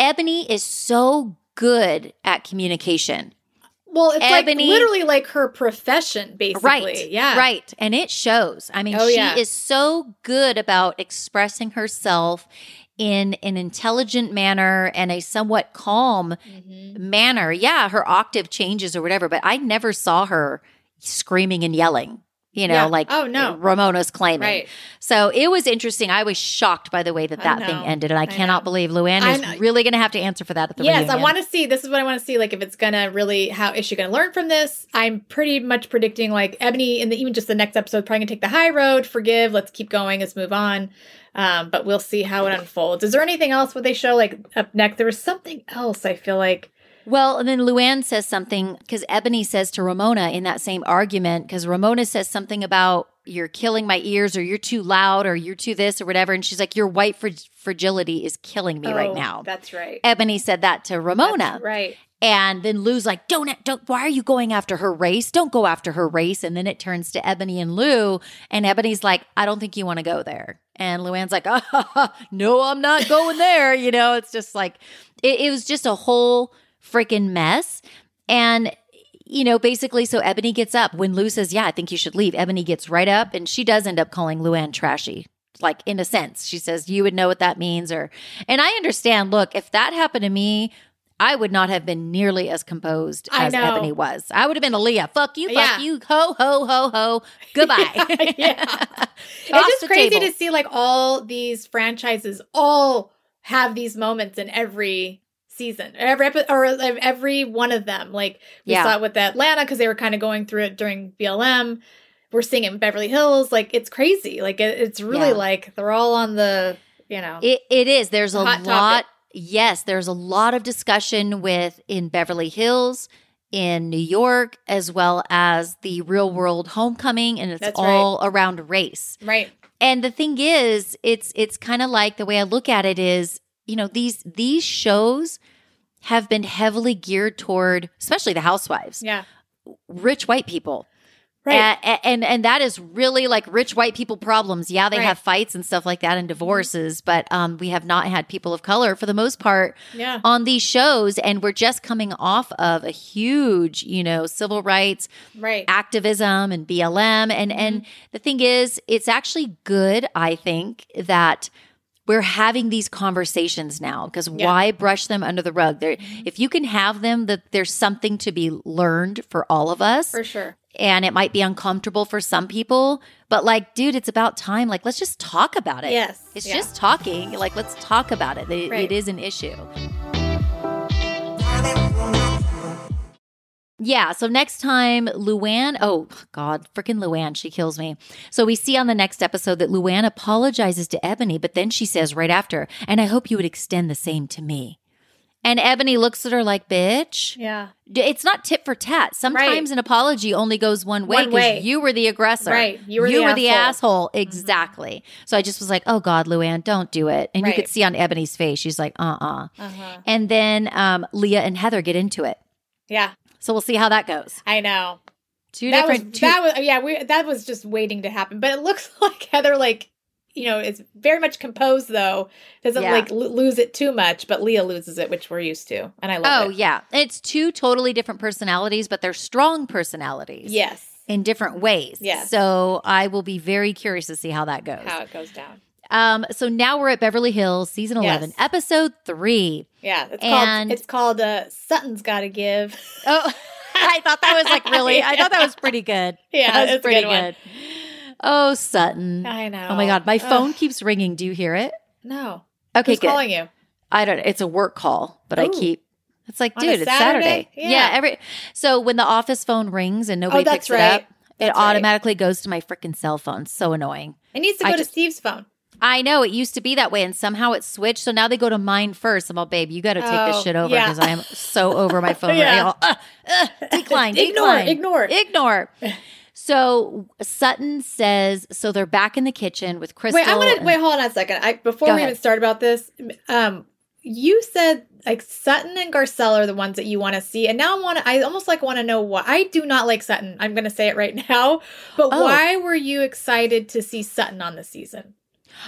Speaker 2: And Eboni is so good at communication.
Speaker 3: Well, it's
Speaker 2: Eboni-
Speaker 3: like literally like her profession, basically.
Speaker 2: Right.
Speaker 3: Yeah.
Speaker 2: Right. And it shows. I mean,
Speaker 3: Oh,
Speaker 2: she
Speaker 3: yeah.
Speaker 2: is so good about expressing herself in an intelligent manner and a somewhat calm
Speaker 3: Mhm.
Speaker 2: manner. Yeah, her octave changes or whatever, but I never saw her screaming and yelling. You know,
Speaker 3: Yeah.
Speaker 2: like
Speaker 3: Oh, no.
Speaker 2: Ramona's claiming.
Speaker 3: Right.
Speaker 2: So it was interesting. I was shocked by the way that that thing ended, and I,
Speaker 3: I
Speaker 2: cannot
Speaker 3: know.
Speaker 2: believe Luann is really going to have to answer for that at the
Speaker 3: yes,
Speaker 2: reunion.
Speaker 3: I want to see. This is what I want to see. Like, if it's gonna really, how is she gonna learn from this? I'm pretty much predicting like Eboni in the even just the next episode probably gonna take the high road. Forgive. Let's keep going. Let's move on. Um, but we'll see how it unfolds. Is there anything else what they show like up next? There was something else. I feel like.
Speaker 2: Well, and then Luann says something because Eboni says to Ramona in that same argument because Ramona says something about you're killing my ears or you're too loud or you're too this or whatever, and she's like, your white fr- fragility is killing me right
Speaker 3: Oh,
Speaker 2: now.
Speaker 3: That's right.
Speaker 2: Eboni said that to Ramona.
Speaker 3: That's right.
Speaker 2: And then Lou's like, don't, don't, why are you going after her race? Don't go after her race. And then it turns to Eboni and Lou. And Eboni's like, I don't think you want to go there. And Luann's like, oh, no, I'm not going there. You know, it's just like, it, it was just a whole freaking mess. And, you know, basically, so Eboni gets up when Lou says, yeah, I think you should leave. Eboni gets right up and she does end up calling Luann trashy. Like in a sense, she says, you would know what that means. Or, and I understand, look, if that happened to me, I would not have been nearly as composed as. Eboni was. I would have been Aaliyah. Fuck you, fuck
Speaker 3: Yeah.
Speaker 2: you, ho, ho, ho, ho. Goodbye.
Speaker 3: yeah. It's just crazy
Speaker 2: table.
Speaker 3: to see like all these franchises all have these moments in every season, every epi- or every one of them. Like we
Speaker 2: Yeah.
Speaker 3: saw it with Atlanta because they were kind of going through it during BLM. We're seeing it in Beverly Hills. Like it's crazy. Like it, it's really
Speaker 2: Yeah.
Speaker 3: like they're all on the you know.
Speaker 2: It, it is. There's a
Speaker 3: Hot topic.
Speaker 2: lot. Yes, there's a lot of discussion with in Beverly Hills, in New York, as well as the real world homecoming, and it's
Speaker 3: That's
Speaker 2: all around race.
Speaker 3: right.
Speaker 2: And the thing is, it's it's kind of like the way I look at it is, you know, these these shows have been heavily geared toward, especially the housewives,
Speaker 3: Yeah.
Speaker 2: rich white people.
Speaker 3: Right.
Speaker 2: A- a- and and that is really like rich white people problems. Yeah, they
Speaker 3: Right. Mm-hmm.
Speaker 2: have fights and stuff like that and divorces, but um, we have not had people of color for the most part
Speaker 3: yeah.
Speaker 2: on these shows, and we're just coming off of a huge, you know, civil rights
Speaker 3: Right.
Speaker 2: activism and BLM, and and the thing is, it's actually good. I think that. We're having these conversations now because
Speaker 3: Yeah.
Speaker 2: why brush them under the rug? There, mm-hmm. if you can have them, that there's something to be learned for all of us
Speaker 3: For sure.
Speaker 2: and it might be uncomfortable for some people but like dude it's about time like let's just talk about it
Speaker 3: Yes.
Speaker 2: it's
Speaker 3: Yeah.
Speaker 2: just talking like let's talk about it it,
Speaker 3: Right.
Speaker 2: it is an issue yeah so next time luann oh god freaking luann she kills me so we see on the next episode that luann apologizes to eboni but then she says right after and i hope you would extend the same to me and eboni looks at her like bitch
Speaker 3: Yeah.
Speaker 2: It's not tit for tat. Sometimes an apology only goes one way because you were the aggressor.
Speaker 3: Right. You were the
Speaker 2: asshole.
Speaker 3: asshole. Mm-hmm.
Speaker 2: Exactly. So I just was like, oh God, Luann, don't do it. And you could see on Eboni's face, she's like, uh uh
Speaker 3: Uh-huh.
Speaker 2: And then um, Leah and Heather get into it.
Speaker 3: Yeah.
Speaker 2: So we'll see how that goes.
Speaker 3: I know.
Speaker 2: Two
Speaker 3: that was
Speaker 2: different. two-
Speaker 3: that was yeah we that was just waiting to happen but it looks like heather like you know is very much composed though doesn't
Speaker 2: Yeah.
Speaker 3: like lo- lose it too much but leah loses it which we're used to and i
Speaker 2: oh,
Speaker 3: love it Oh
Speaker 2: yeah. It's two totally different personalities, but they're strong personalities.
Speaker 3: yes
Speaker 2: In different ways.
Speaker 3: Yes.
Speaker 2: So I will be very curious to see how that goes.
Speaker 3: how it goes down
Speaker 2: Um, so now we're at Beverly Hills, season
Speaker 3: Yes.
Speaker 2: 11, episode three.
Speaker 3: yeah it's
Speaker 2: And-
Speaker 3: called it's called uh sutton's gotta give
Speaker 2: Oh, I thought that was like really, I thought that was pretty good.
Speaker 3: Yeah,
Speaker 2: that was
Speaker 3: it's a
Speaker 2: pretty
Speaker 3: good one.
Speaker 2: good. Oh, Sutton.
Speaker 3: i know
Speaker 2: Oh my God, my
Speaker 3: Ugh,
Speaker 2: phone keeps ringing. Do you hear it?
Speaker 3: no
Speaker 2: Okay,
Speaker 3: who's
Speaker 2: good.
Speaker 3: calling you
Speaker 2: I don't. Know. It's a work call, but I keep. It's like,
Speaker 3: On
Speaker 2: dude, it's Saturday.
Speaker 3: Saturday? Yeah.
Speaker 2: every. So when the office phone rings and nobody
Speaker 3: Oh, that's
Speaker 2: picks it up,
Speaker 3: right.
Speaker 2: it
Speaker 3: That's right.
Speaker 2: automatically goes to my freaking cell phone. So annoying.
Speaker 3: it needs to
Speaker 2: I
Speaker 3: go
Speaker 2: just-
Speaker 3: to steve's phone
Speaker 2: I know it used to be that way, and somehow it switched. So now they go to mine first. I'm all, babe, you got to take this
Speaker 3: Oh,
Speaker 2: shit over
Speaker 3: yeah.
Speaker 2: because I am so over my phone.
Speaker 3: Yeah.
Speaker 2: right now. Uh, uh, decline,
Speaker 3: Ignore,
Speaker 2: decline,
Speaker 3: ignore.
Speaker 2: ignore. So Sutton says, so they're back in the kitchen with Crystal.
Speaker 3: Wait, I want to wait. Hold on a second. I before
Speaker 2: Go
Speaker 3: we
Speaker 2: ahead.
Speaker 3: even start about this, um, you said like Sutton and Garcelle are the ones that you want to see, and now I want to. I almost like want to know why. I do not like Sutton. I'm going to say it right now. But
Speaker 2: Oh.
Speaker 3: why were you excited to see Sutton on the season?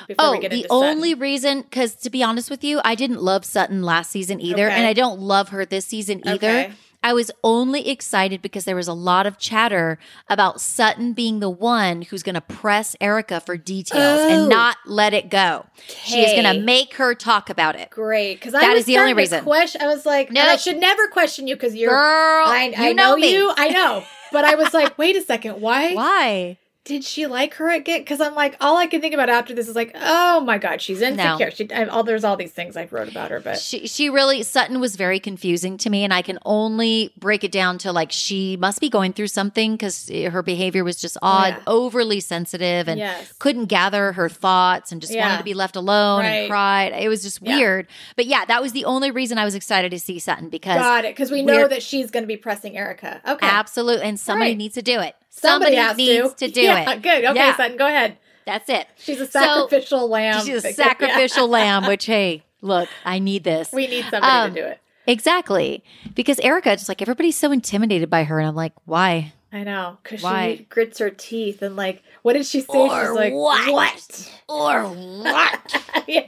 Speaker 3: Before
Speaker 2: Oh,
Speaker 3: we get
Speaker 2: the
Speaker 3: Sutton?
Speaker 2: only reason, because to be honest with you, I didn't love Sutton last season either,
Speaker 3: Okay.
Speaker 2: and I don't love her this season either.
Speaker 3: Okay.
Speaker 2: I was only excited because there was a lot of chatter about Sutton being the one who's going to press Erika for details
Speaker 3: Oh.
Speaker 2: and not let it go. She is going to make her talk about it.
Speaker 3: great because I
Speaker 2: That is the only reason.
Speaker 3: Question. I was like,
Speaker 2: No.
Speaker 3: I should never question you because you're.
Speaker 2: Girl,
Speaker 3: I,
Speaker 2: you know,
Speaker 3: know,
Speaker 2: me.
Speaker 3: you. I know, but I was like, wait a second. Why?
Speaker 2: Why?
Speaker 3: Did she like her at again? Because I'm like, all I can think about after this is like, oh my god, she's insecure. She, I, all there's all these things I've wrote about her, but
Speaker 2: She she really Sutton was very confusing to me, and I can only break it down to like she must be going through something because her behavior was just odd,
Speaker 3: Yeah.
Speaker 2: overly sensitive, and
Speaker 3: Yes.
Speaker 2: couldn't gather her thoughts, and just
Speaker 3: Yeah.
Speaker 2: wanted to be left alone
Speaker 3: Right.
Speaker 2: and cried. It was just
Speaker 3: Yeah.
Speaker 2: weird. But yeah, that was the only reason I was excited to see Sutton because
Speaker 3: got it. Because we know that she's going to be pressing Erika. Okay,
Speaker 2: absolutely, and somebody
Speaker 3: Right.
Speaker 2: needs to do it.
Speaker 3: Somebody,
Speaker 2: Somebody, needs
Speaker 3: to,
Speaker 2: to, do
Speaker 3: yeah,
Speaker 2: it.
Speaker 3: Good. Okay,
Speaker 2: Yeah.
Speaker 3: Sutton, go ahead.
Speaker 2: That's it.
Speaker 3: She's a
Speaker 2: So-
Speaker 3: sacrificial lamb.
Speaker 2: She's a
Speaker 3: Yeah.
Speaker 2: sacrificial lamb. Which hey, look, I need this.
Speaker 3: We need somebody
Speaker 2: Um,
Speaker 3: to do it.
Speaker 2: Exactly. Because Erika, just like everybody's so intimidated by her. And I'm like, why?
Speaker 3: I know, because she grits her teeth and like, what did she say?
Speaker 2: Or
Speaker 3: She's like,
Speaker 2: what?
Speaker 3: what?
Speaker 2: Or what?
Speaker 3: yeah.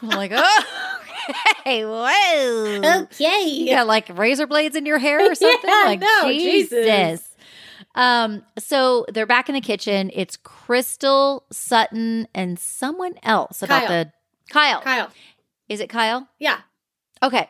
Speaker 2: I'm like, oh, hey, whoa.
Speaker 3: Okay.
Speaker 2: You got like razor blades in your hair or something?
Speaker 3: Yeah,
Speaker 2: like,
Speaker 3: no,
Speaker 2: Jesus.
Speaker 3: Jesus.
Speaker 2: Um, so they're back in the kitchen. It's Crystal, Sutton, and someone else about
Speaker 3: Kyle.
Speaker 2: the Kyle.
Speaker 3: Kyle.
Speaker 2: Is it Kyle?
Speaker 3: Yeah.
Speaker 2: Okay.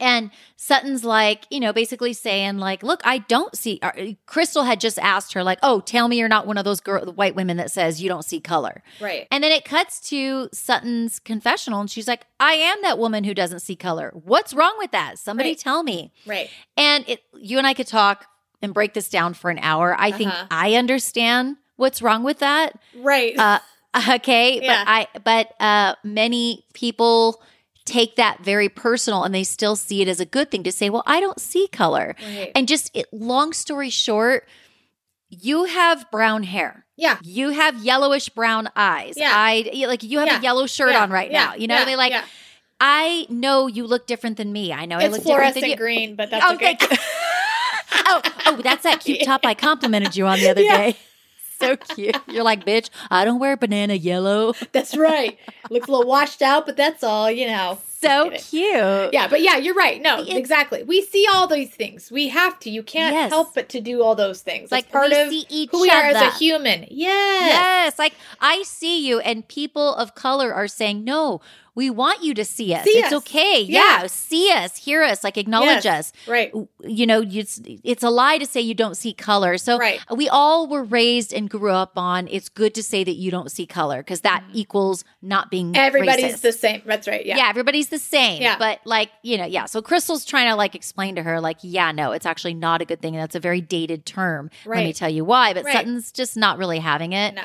Speaker 2: And Sutton's like, you know, basically saying like, look, I don't see. uh, Crystal had just asked her like, oh, tell me you're not one of those girl, white women that says you don't see color.
Speaker 3: Right.
Speaker 2: And then it cuts to Sutton's confessional, and she's like, I am that woman who doesn't see color. What's wrong with that? Somebody
Speaker 3: Right.
Speaker 2: tell me.
Speaker 3: Right.
Speaker 2: And it, you and I could talk and break this down for an hour. I think
Speaker 3: Uh-huh.
Speaker 2: I understand what's wrong with that.
Speaker 3: Right.
Speaker 2: Uh, okay,
Speaker 3: Yeah.
Speaker 2: but I but uh, many people take that very personal and they still see it as a good thing to say, well, I don't see color.
Speaker 3: right.
Speaker 2: And just it, long story short, you have brown hair.
Speaker 3: yeah.
Speaker 2: You have yellowish brown eyes.
Speaker 3: Yeah.
Speaker 2: I like you have
Speaker 3: Yeah.
Speaker 2: a yellow shirt
Speaker 3: Yeah.
Speaker 2: on right now. You know what I mean? Like. I know you look different than me. I know I
Speaker 3: it's
Speaker 2: look different than
Speaker 3: fluorescent
Speaker 2: you.
Speaker 3: green, but that's
Speaker 2: oh,
Speaker 3: okay.
Speaker 2: oh, oh, that's that cute top I complimented you on the other
Speaker 3: Yeah.
Speaker 2: day. So cute. You're like, bitch, I don't wear banana yellow.
Speaker 3: That's right. Looks a little washed out, but that's all, you know.
Speaker 2: So cute.
Speaker 3: Yeah, but yeah, you're right. No, exactly. We see all these things. We have to. You can't
Speaker 2: Yes.
Speaker 3: help but to do all those things.
Speaker 2: Like
Speaker 3: It's part
Speaker 2: we
Speaker 3: of
Speaker 2: see each
Speaker 3: who we are as a human. Yes.
Speaker 2: Yes, like I see you, and people of color are saying, "No, we want you to see us.
Speaker 3: See
Speaker 2: it's
Speaker 3: us.
Speaker 2: okay.
Speaker 3: Yeah.
Speaker 2: Yeah. see us, hear us, like acknowledge
Speaker 3: Yes.
Speaker 2: us."
Speaker 3: Right.
Speaker 2: You know, it's it's a lie to say you don't see color. So
Speaker 3: Right.
Speaker 2: we all were raised and grew up on. It's good to say that you don't see color because that equals not being
Speaker 3: Mm-hmm. Everybody's
Speaker 2: racist.
Speaker 3: the same. That's right. Yeah.
Speaker 2: Yeah. everybody's the same.
Speaker 3: Yeah.
Speaker 2: But like, you know, yeah. So Crystal's trying to like explain to her, like, yeah, no, it's actually not a good thing. And that's a very dated term. Let me tell you why. But
Speaker 3: Right.
Speaker 2: Sutton's just not really having it.
Speaker 3: No.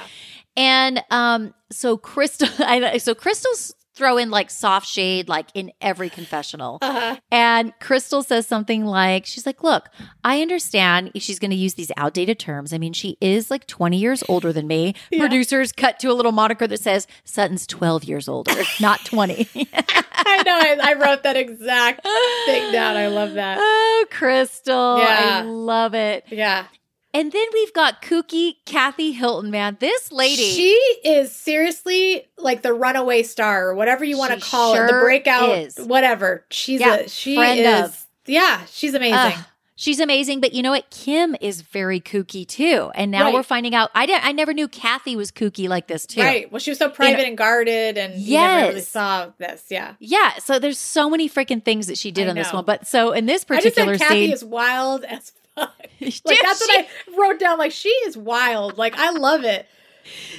Speaker 2: And um, so Crystal, I, so Crystal's throwing like soft shade like in every confessional.
Speaker 3: Uh-huh.
Speaker 2: And Crystal says something like, she's like, look, I understand she's going to use these outdated terms. I mean, she is like 20 years older than me.
Speaker 3: Yeah.
Speaker 2: Producers cut to a little moniker that says Sutton's 12 years older, not 20.
Speaker 3: I know. I, I wrote that exact thing down. I love that.
Speaker 2: oh, Crystal.
Speaker 3: Yeah.
Speaker 2: I love it.
Speaker 3: Yeah.
Speaker 2: And then we've got kooky Kathy Hilton, man. This lady.
Speaker 3: She is seriously like the runaway star or whatever you want to call it. The breakout,
Speaker 2: is.
Speaker 3: whatever. She's
Speaker 2: Yeah,
Speaker 3: a she
Speaker 2: friend
Speaker 3: is.
Speaker 2: of.
Speaker 3: Yeah, she's amazing.
Speaker 2: She's amazing, but you know what? Kim is very kooky too, and now
Speaker 3: Right.
Speaker 2: we're finding out. I didn't. I never knew Kathy was kooky like this too.
Speaker 3: Right. Well, she was so private and guarded, and you never really
Speaker 2: Yes.
Speaker 3: saw this. Yeah.
Speaker 2: Yeah. So there's so many freaking things that she did
Speaker 3: I
Speaker 2: on this one. But so in this particular
Speaker 3: I just said Kathy
Speaker 2: scene,
Speaker 3: is wild as fuck.
Speaker 2: Dude,
Speaker 3: Like that's
Speaker 2: she,
Speaker 3: what I wrote down. Like she is wild. Like I love it.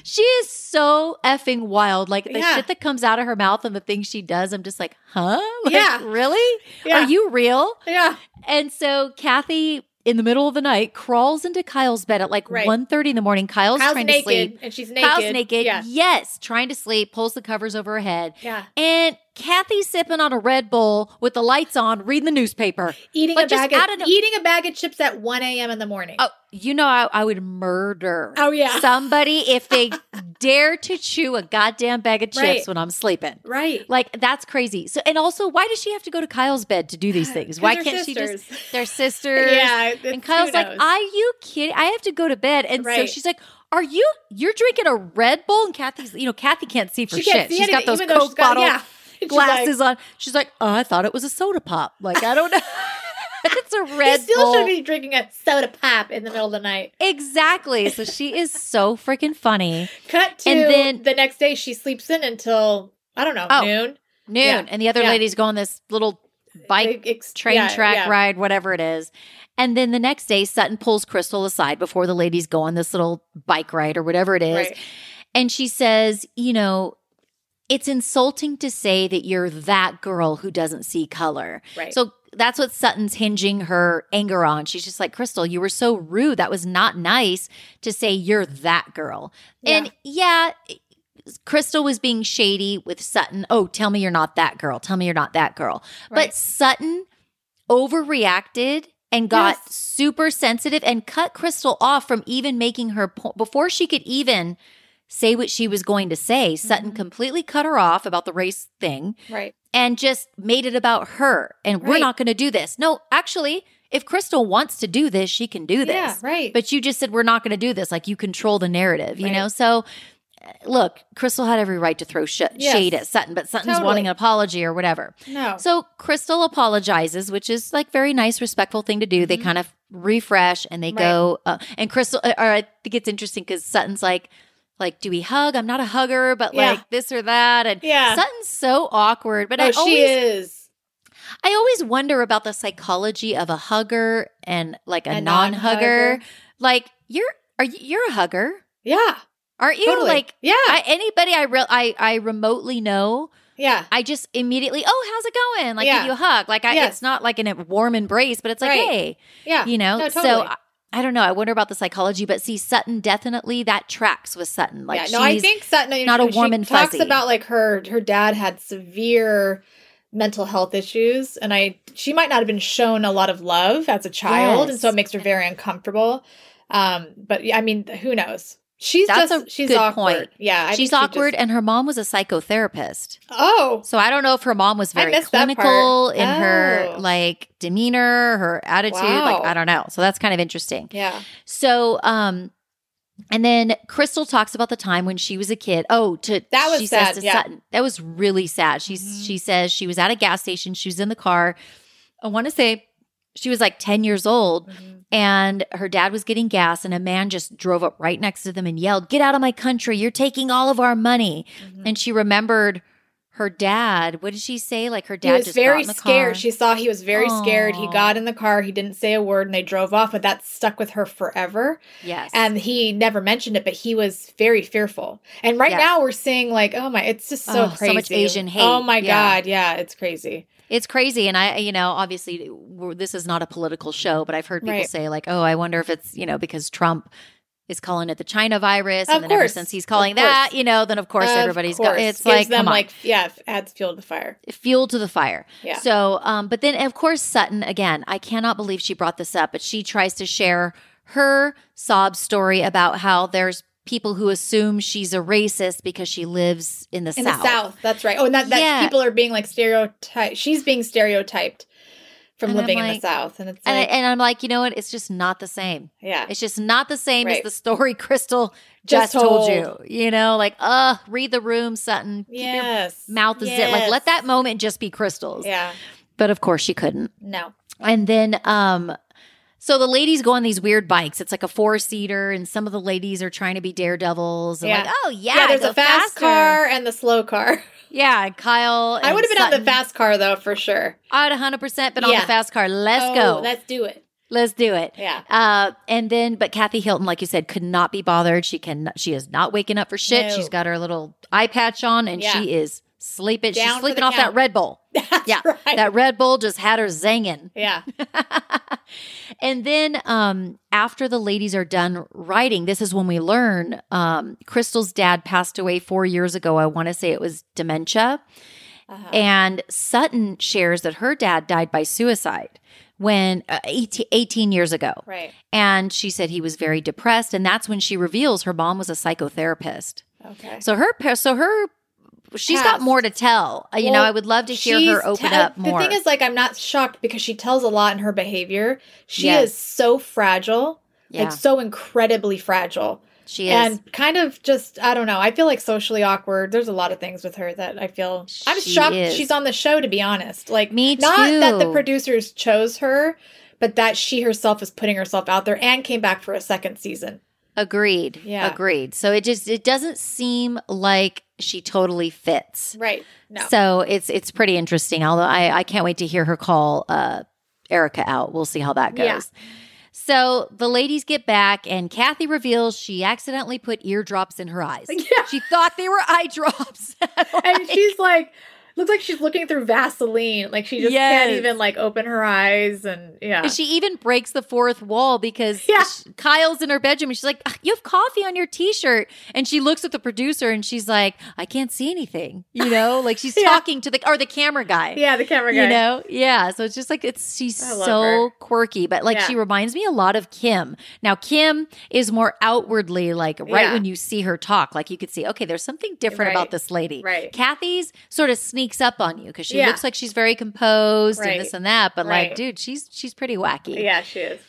Speaker 2: she is so effing wild. Like the
Speaker 3: Yeah.
Speaker 2: shit that comes out of her mouth and the things she does, I'm just like, huh? Like,
Speaker 3: Yeah.
Speaker 2: Really?
Speaker 3: Yeah.
Speaker 2: Are you real?
Speaker 3: Yeah.
Speaker 2: And so Kathy, in the middle of the night, crawls into Kyle's bed at like
Speaker 3: Right.
Speaker 2: 1.30 in the morning. Kyle's,
Speaker 3: Kyle's
Speaker 2: trying
Speaker 3: naked,
Speaker 2: to sleep.
Speaker 3: and she's naked.
Speaker 2: Kyle's naked.
Speaker 3: Yeah.
Speaker 2: Yes, trying to sleep, pulls the covers over her head.
Speaker 3: Yeah.
Speaker 2: And Kathy's sipping on a Red Bull with the lights on, reading the newspaper.
Speaker 3: Eating
Speaker 2: Like,
Speaker 3: a
Speaker 2: just
Speaker 3: bag of,
Speaker 2: of
Speaker 3: eating a bag of chips at one a.m. in the morning.
Speaker 2: Oh, you know, I, I would murder
Speaker 3: Oh, yeah.
Speaker 2: somebody if they dare to chew a goddamn bag of chips
Speaker 3: Right.
Speaker 2: when I'm sleeping.
Speaker 3: Right.
Speaker 2: Like that's crazy. So, and also, why does she have to go to Kyle's bed to do these things? Why can't she just?
Speaker 3: sisters.
Speaker 2: They're sisters.
Speaker 3: Yeah.
Speaker 2: And Kyle's like, "Are you kidding? I have to go to bed." And so she's like, "Are you? You're drinking a Red Bull?" And Kathy's, you know, Kathy can't see for
Speaker 3: She
Speaker 2: shit.
Speaker 3: see
Speaker 2: She's got those Coke
Speaker 3: got-
Speaker 2: bottle
Speaker 3: yeah. She's like,
Speaker 2: glasses on. She's like, "Oh, I thought it was a soda pop. Like I don't know." it's a Red
Speaker 3: you still
Speaker 2: Bull.
Speaker 3: should be drinking a soda pop in the middle of the night.
Speaker 2: Exactly. So she is so freaking funny.
Speaker 3: Cut to
Speaker 2: And then-
Speaker 3: the next day, she sleeps in until I don't know
Speaker 2: Oh.
Speaker 3: noon.
Speaker 2: Noon.
Speaker 3: Yeah.
Speaker 2: And the other
Speaker 3: Yeah.
Speaker 2: ladies go on this little bike
Speaker 3: Ex-
Speaker 2: train
Speaker 3: yeah,
Speaker 2: track ride, whatever it is. And then the next day, Sutton pulls Crystal aside before the ladies go on this little bike ride or whatever it is.
Speaker 3: Right.
Speaker 2: And she says, you know, it's insulting to say that you're that girl who doesn't see color.
Speaker 3: Right.
Speaker 2: So that's what Sutton's hinging her anger on. She's just like, Crystal, you were so rude. That was not nice to say you're that girl. And yeah, Crystal was being shady with Sutton. Oh, tell me you're not that girl. Tell me you're not that girl. But Sutton overreacted and got
Speaker 3: Yes.
Speaker 2: super sensitive and cut Crystal off from even making her point before she could even say what she was going to say. Sutton
Speaker 3: Mm-hmm.
Speaker 2: completely cut her off about the race thing
Speaker 3: right.
Speaker 2: and just made it about her. And we're not going to do this. No, actually, if Crystal wants to do this, she can do this.
Speaker 3: Yeah, right.
Speaker 2: But you just said we're not going to do this. Like you control the narrative, you
Speaker 3: Right.
Speaker 2: know? So uh, look, Crystal had every right to throw sh-
Speaker 3: Yes.
Speaker 2: shade at Sutton, but Sutton's
Speaker 3: Totally.
Speaker 2: wanting an apology or whatever.
Speaker 3: no.
Speaker 2: So Crystal apologizes, which is like very nice, respectful thing to do. They kind of refresh and they
Speaker 3: Mm-hmm. Right.
Speaker 2: go. Uh, and Crystal, or I think it's interesting because Sutton's like, like, do we hug? I'm not a hugger, but
Speaker 3: Yeah.
Speaker 2: like this or that. And
Speaker 3: Yeah.
Speaker 2: Sutton's so awkward. But
Speaker 3: oh,
Speaker 2: I
Speaker 3: she
Speaker 2: always,
Speaker 3: is.
Speaker 2: I always wonder about the psychology of a hugger and like a,
Speaker 3: A
Speaker 2: non-hugger.
Speaker 3: non-hugger.
Speaker 2: Like you're, are you? You're a hugger,
Speaker 3: Yeah.
Speaker 2: aren't you?
Speaker 3: Totally.
Speaker 2: Like
Speaker 3: yeah.
Speaker 2: I, anybody I real I I remotely know.
Speaker 3: yeah.
Speaker 2: I just immediately, oh, how's it going? Like,
Speaker 3: Yeah.
Speaker 2: give you a hug. Like, I,
Speaker 3: Yes.
Speaker 2: it's not like in a warm embrace, but it's like,
Speaker 3: Right.
Speaker 2: hey,
Speaker 3: Yeah.
Speaker 2: you know.
Speaker 3: No,
Speaker 2: So
Speaker 3: totally.
Speaker 2: I, I don't know. I wonder about the psychology, but see, Sutton definitely that tracks with Sutton. Like,
Speaker 3: yeah, no, I think Sutton.
Speaker 2: not a
Speaker 3: she
Speaker 2: warm and
Speaker 3: talks
Speaker 2: fuzzy.
Speaker 3: about like her her dad had severe mental health issues, and I she might not have been shown a lot of love as a child, and so it makes her very uncomfortable. Um, but yeah, I mean, who knows? She's
Speaker 2: That's
Speaker 3: just
Speaker 2: a
Speaker 3: she's
Speaker 2: good
Speaker 3: awkward.
Speaker 2: point.
Speaker 3: Yeah, I
Speaker 2: she's
Speaker 3: she
Speaker 2: awkward,
Speaker 3: just-
Speaker 2: and her mom was a psychotherapist.
Speaker 3: oh,
Speaker 2: So I don't know if her mom was very clinical in her
Speaker 3: Oh.
Speaker 2: like demeanor, her attitude. Like I don't know. So that's kind of interesting.
Speaker 3: yeah,
Speaker 2: So, um, and then Crystal talks about the time when she was a kid. Oh, to
Speaker 3: That was
Speaker 2: she
Speaker 3: sad, yeah.
Speaker 2: Sutton. That was really sad. She
Speaker 3: Mhm.
Speaker 2: she says she was at a gas station. She was in the car. I want to say she was like ten years old, and her dad was getting gas, and a man just drove up right next to them and yelled, "Get out of my country! You're taking all of our money!"
Speaker 3: Mhm.
Speaker 2: And she remembered her dad. What did she say? Like her
Speaker 3: he
Speaker 2: dad
Speaker 3: was
Speaker 2: just got
Speaker 3: very scared.
Speaker 2: car.
Speaker 3: She saw he was very scared. He got in the car. He didn't say a word, and they drove off. But that stuck with her forever.
Speaker 2: yes,
Speaker 3: and he never mentioned it, but he was very fearful. And right
Speaker 2: Yes.
Speaker 3: now we're seeing like, oh my, it's just so
Speaker 2: Oh, so
Speaker 3: crazy.
Speaker 2: much Asian hate.
Speaker 3: Oh my
Speaker 2: Yeah.
Speaker 3: god, yeah, it's crazy.
Speaker 2: It's crazy. And I, you know, obviously we're, this is not a political show, but I've heard people
Speaker 3: Right.
Speaker 2: say, like, oh, I wonder if it's, you know, because Trump is calling it the China virus.
Speaker 3: Of
Speaker 2: and then ever since he's calling that, you know, then of course
Speaker 3: Of
Speaker 2: everybody's
Speaker 3: course.
Speaker 2: got it's
Speaker 3: Gives
Speaker 2: like,
Speaker 3: them
Speaker 2: come on.
Speaker 3: like, yeah, adds fuel to the fire.
Speaker 2: fuel to the fire.
Speaker 3: Yeah.
Speaker 2: So, um, but then of course Sutton again. I cannot believe she brought this up, but she tries to share her sob story about how there's people who assume she's a racist because she lives in the
Speaker 3: In
Speaker 2: south.
Speaker 3: the South, that's right. Oh, and that, that
Speaker 2: Yeah.
Speaker 3: people are being like stereotyped. She's being stereotyped from
Speaker 2: And
Speaker 3: living in the South, and it's
Speaker 2: And,
Speaker 3: like,
Speaker 2: I, and I'm like, you know what? It's just not the same.
Speaker 3: yeah,
Speaker 2: It's just not the same as the story Crystal just,
Speaker 3: Just
Speaker 2: told.
Speaker 3: told.
Speaker 2: you. You know, like, uh, read the room, Sutton.
Speaker 3: Yes,
Speaker 2: mouth is it. Like, let that moment just be Crystal's.
Speaker 3: Yeah,
Speaker 2: But of course she couldn't.
Speaker 3: no,
Speaker 2: And then, um, so the ladies go on these weird bikes. It's like a four seater, and some of the ladies are trying to be daredevils. And
Speaker 3: Yeah.
Speaker 2: like, oh yeah,
Speaker 3: yeah. there's a fast
Speaker 2: faster.
Speaker 3: car and the slow car.
Speaker 2: Yeah, Kyle.
Speaker 3: I would have been on the fast car though, for sure.
Speaker 2: I would 100 percent been on the fast car. Let's
Speaker 3: Oh,
Speaker 2: go.
Speaker 3: Let's do it.
Speaker 2: Let's do it.
Speaker 3: Yeah.
Speaker 2: Uh, and then, but Kathy Hilton, like you said, could not be bothered. She can, she is not waking up for shit.
Speaker 3: No.
Speaker 2: She's got her little eye patch on, and
Speaker 3: Yeah.
Speaker 2: she is sleeping.
Speaker 3: Down
Speaker 2: She's sleeping off that. Red Bull.
Speaker 3: That's
Speaker 2: Yeah,
Speaker 3: right.
Speaker 2: that Red Bull just had her zinging.
Speaker 3: yeah.
Speaker 2: and then, um, after the ladies are done writing, this is when we learn um, Crystal's dad passed away four years ago. I want to say it was dementia.
Speaker 3: Uh-huh.
Speaker 2: And Sutton shares that her dad died by suicide when uh, 18, 18 years ago.
Speaker 3: right.
Speaker 2: And she said he was very depressed. And that's when she reveals her mom was a psychotherapist.
Speaker 3: Okay.
Speaker 2: So her, so her, she's got more to tell. Uh, you know, I would love to hear her open
Speaker 3: te-
Speaker 2: up more.
Speaker 3: The thing is, like, I'm not shocked because she tells a lot in her behavior. She
Speaker 2: Yes.
Speaker 3: is so fragile,
Speaker 2: yeah,
Speaker 3: like so incredibly fragile,
Speaker 2: she is.
Speaker 3: and kind of just I don't know. I feel like socially awkward. There's a lot of things with her that I feel. I'm
Speaker 2: She
Speaker 3: shocked
Speaker 2: is.
Speaker 3: she's on the show. To be honest, like
Speaker 2: Me
Speaker 3: Not that the producers chose her, but that she herself is putting herself out there and came back for a second season.
Speaker 2: Agreed.
Speaker 3: Yeah.
Speaker 2: Agreed. So it just it doesn't seem like she totally fits.
Speaker 3: Right. No.
Speaker 2: So it's it's pretty interesting. Although I I can't wait to hear her call uh Erika out. We'll see how that goes.
Speaker 3: Yeah.
Speaker 2: So the ladies get back, and Kathy reveals she accidentally put eardrops in her eyes.
Speaker 3: Yeah.
Speaker 2: She thought they were eye drops.
Speaker 3: and she's like looks like she's looking through Vaseline. Like she just
Speaker 2: Yes.
Speaker 3: can't even like open her eyes and yeah.
Speaker 2: And she even breaks the fourth wall because
Speaker 3: Yeah.
Speaker 2: sh- Kyle's in her bedroom and she's like, "Ah, You have coffee on your t shirt. And she looks at the producer and she's like, I can't see anything. You know, like she's
Speaker 3: Yeah.
Speaker 2: talking to the, or the camera guy.
Speaker 3: yeah, the camera guy.
Speaker 2: You know, yeah. So it's just like it's she's so
Speaker 3: her.
Speaker 2: quirky, but like
Speaker 3: Yeah.
Speaker 2: she reminds me a lot of Kim. Now Kim is more outwardly like right when you see her talk, like you could see, okay, there's something different
Speaker 3: Right.
Speaker 2: about this lady.
Speaker 3: Right.
Speaker 2: Kathy's sort of sneaks up on you because she
Speaker 3: Yeah.
Speaker 2: looks like she's very composed
Speaker 3: Right.
Speaker 2: and this and that, but like, dude, she's she's pretty wacky.
Speaker 3: Yeah, she is.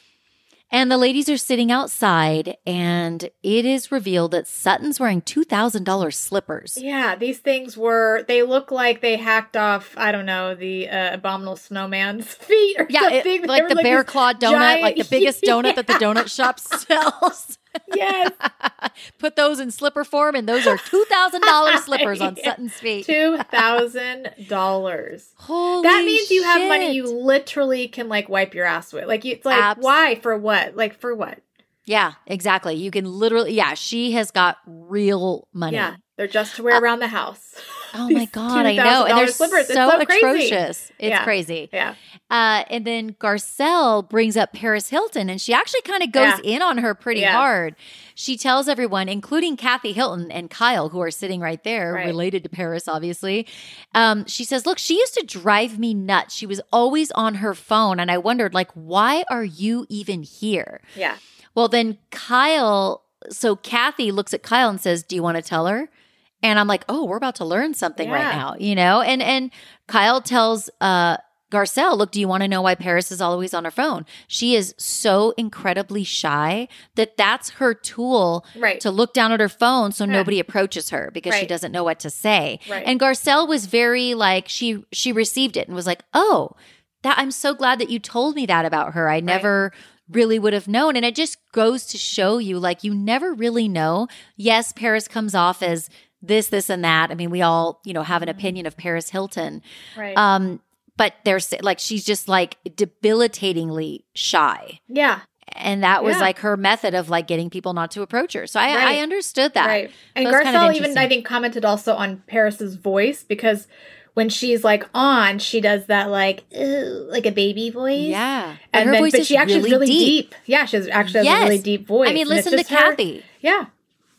Speaker 2: And the ladies are sitting outside, and it is revealed that Sutton's wearing two thousand dollars slippers.
Speaker 3: Yeah, these things were they look like they hacked off, I don't know, the uh, abominable snowman's feet or
Speaker 2: Yeah,
Speaker 3: something. They
Speaker 2: like the bear
Speaker 3: these
Speaker 2: claw donut,
Speaker 3: giant-
Speaker 2: like the biggest donut that the donut shop sells.
Speaker 3: Yes.
Speaker 2: Put those in slipper form, and those are two thousand dollars slippers on. Sutton's feet.
Speaker 3: Two thousand dollars.
Speaker 2: Holy
Speaker 3: That means you have money you literally can like wipe your ass with. Like you- it's like
Speaker 2: Abs-
Speaker 3: why for what? Like for what?
Speaker 2: Yeah, exactly. You can literally. Yeah, she has got real money.
Speaker 3: Yeah, they're just to wear uh, around the house.
Speaker 2: Oh my god, I know, and they're
Speaker 3: slippers.
Speaker 2: so,
Speaker 3: It's so crazy.
Speaker 2: atrocious. It's
Speaker 3: Yeah.
Speaker 2: crazy.
Speaker 3: Yeah,
Speaker 2: Uh, and then Garcelle brings up Paris Hilton, and she actually kind of goes in on her pretty
Speaker 3: Yeah.
Speaker 2: hard. She tells everyone, including Kathy Hilton and Kyle, who are sitting right there,
Speaker 3: Right.
Speaker 2: related to Paris, obviously. Um, she says, "Look, she used to drive me nuts. She was always on her phone, and I wondered, like, why are you even here?"
Speaker 3: yeah,
Speaker 2: Well, then Kyle, so Kathy looks at Kyle and says, "Do you want to tell her?" And I'm like, "Oh, we're about to learn something right now," you know. And and Kyle tells uh Garcelle, "Look, do you want to know why Paris is always on her phone? She is so incredibly shy that that's her tool
Speaker 3: right.
Speaker 2: to look down at her phone so
Speaker 3: Yeah.
Speaker 2: nobody approaches her because she doesn't know what to say."
Speaker 3: Right.
Speaker 2: And Garcelle was very like she she received it and was like, "Oh, that I'm so glad that you told me that about her. I never really would have known." And it just goes to show you like you never really know. Yes, Paris comes off as this this and that. I mean, we all, you know, have an opinion of Paris Hilton.
Speaker 3: right.
Speaker 2: Um but there's like she's just like debilitatingly shy.
Speaker 3: yeah,
Speaker 2: And that was
Speaker 3: Yeah.
Speaker 2: like her method of like getting people not to approach her. So I,
Speaker 3: Right.
Speaker 2: I understood that.
Speaker 3: right. And
Speaker 2: So it's kind of
Speaker 3: Garcelle even. I think commented also on Paris's voice because when she's like on, she does that like like a baby voice.
Speaker 2: Yeah.
Speaker 3: And
Speaker 2: her
Speaker 3: then,
Speaker 2: voice
Speaker 3: but
Speaker 2: is
Speaker 3: she actually
Speaker 2: really
Speaker 3: really
Speaker 2: deep.
Speaker 3: deep. Yeah, she has, actually has
Speaker 2: Yes.
Speaker 3: a really deep voice.
Speaker 2: I mean, listen to
Speaker 3: just her-
Speaker 2: Kathy.
Speaker 3: Yeah,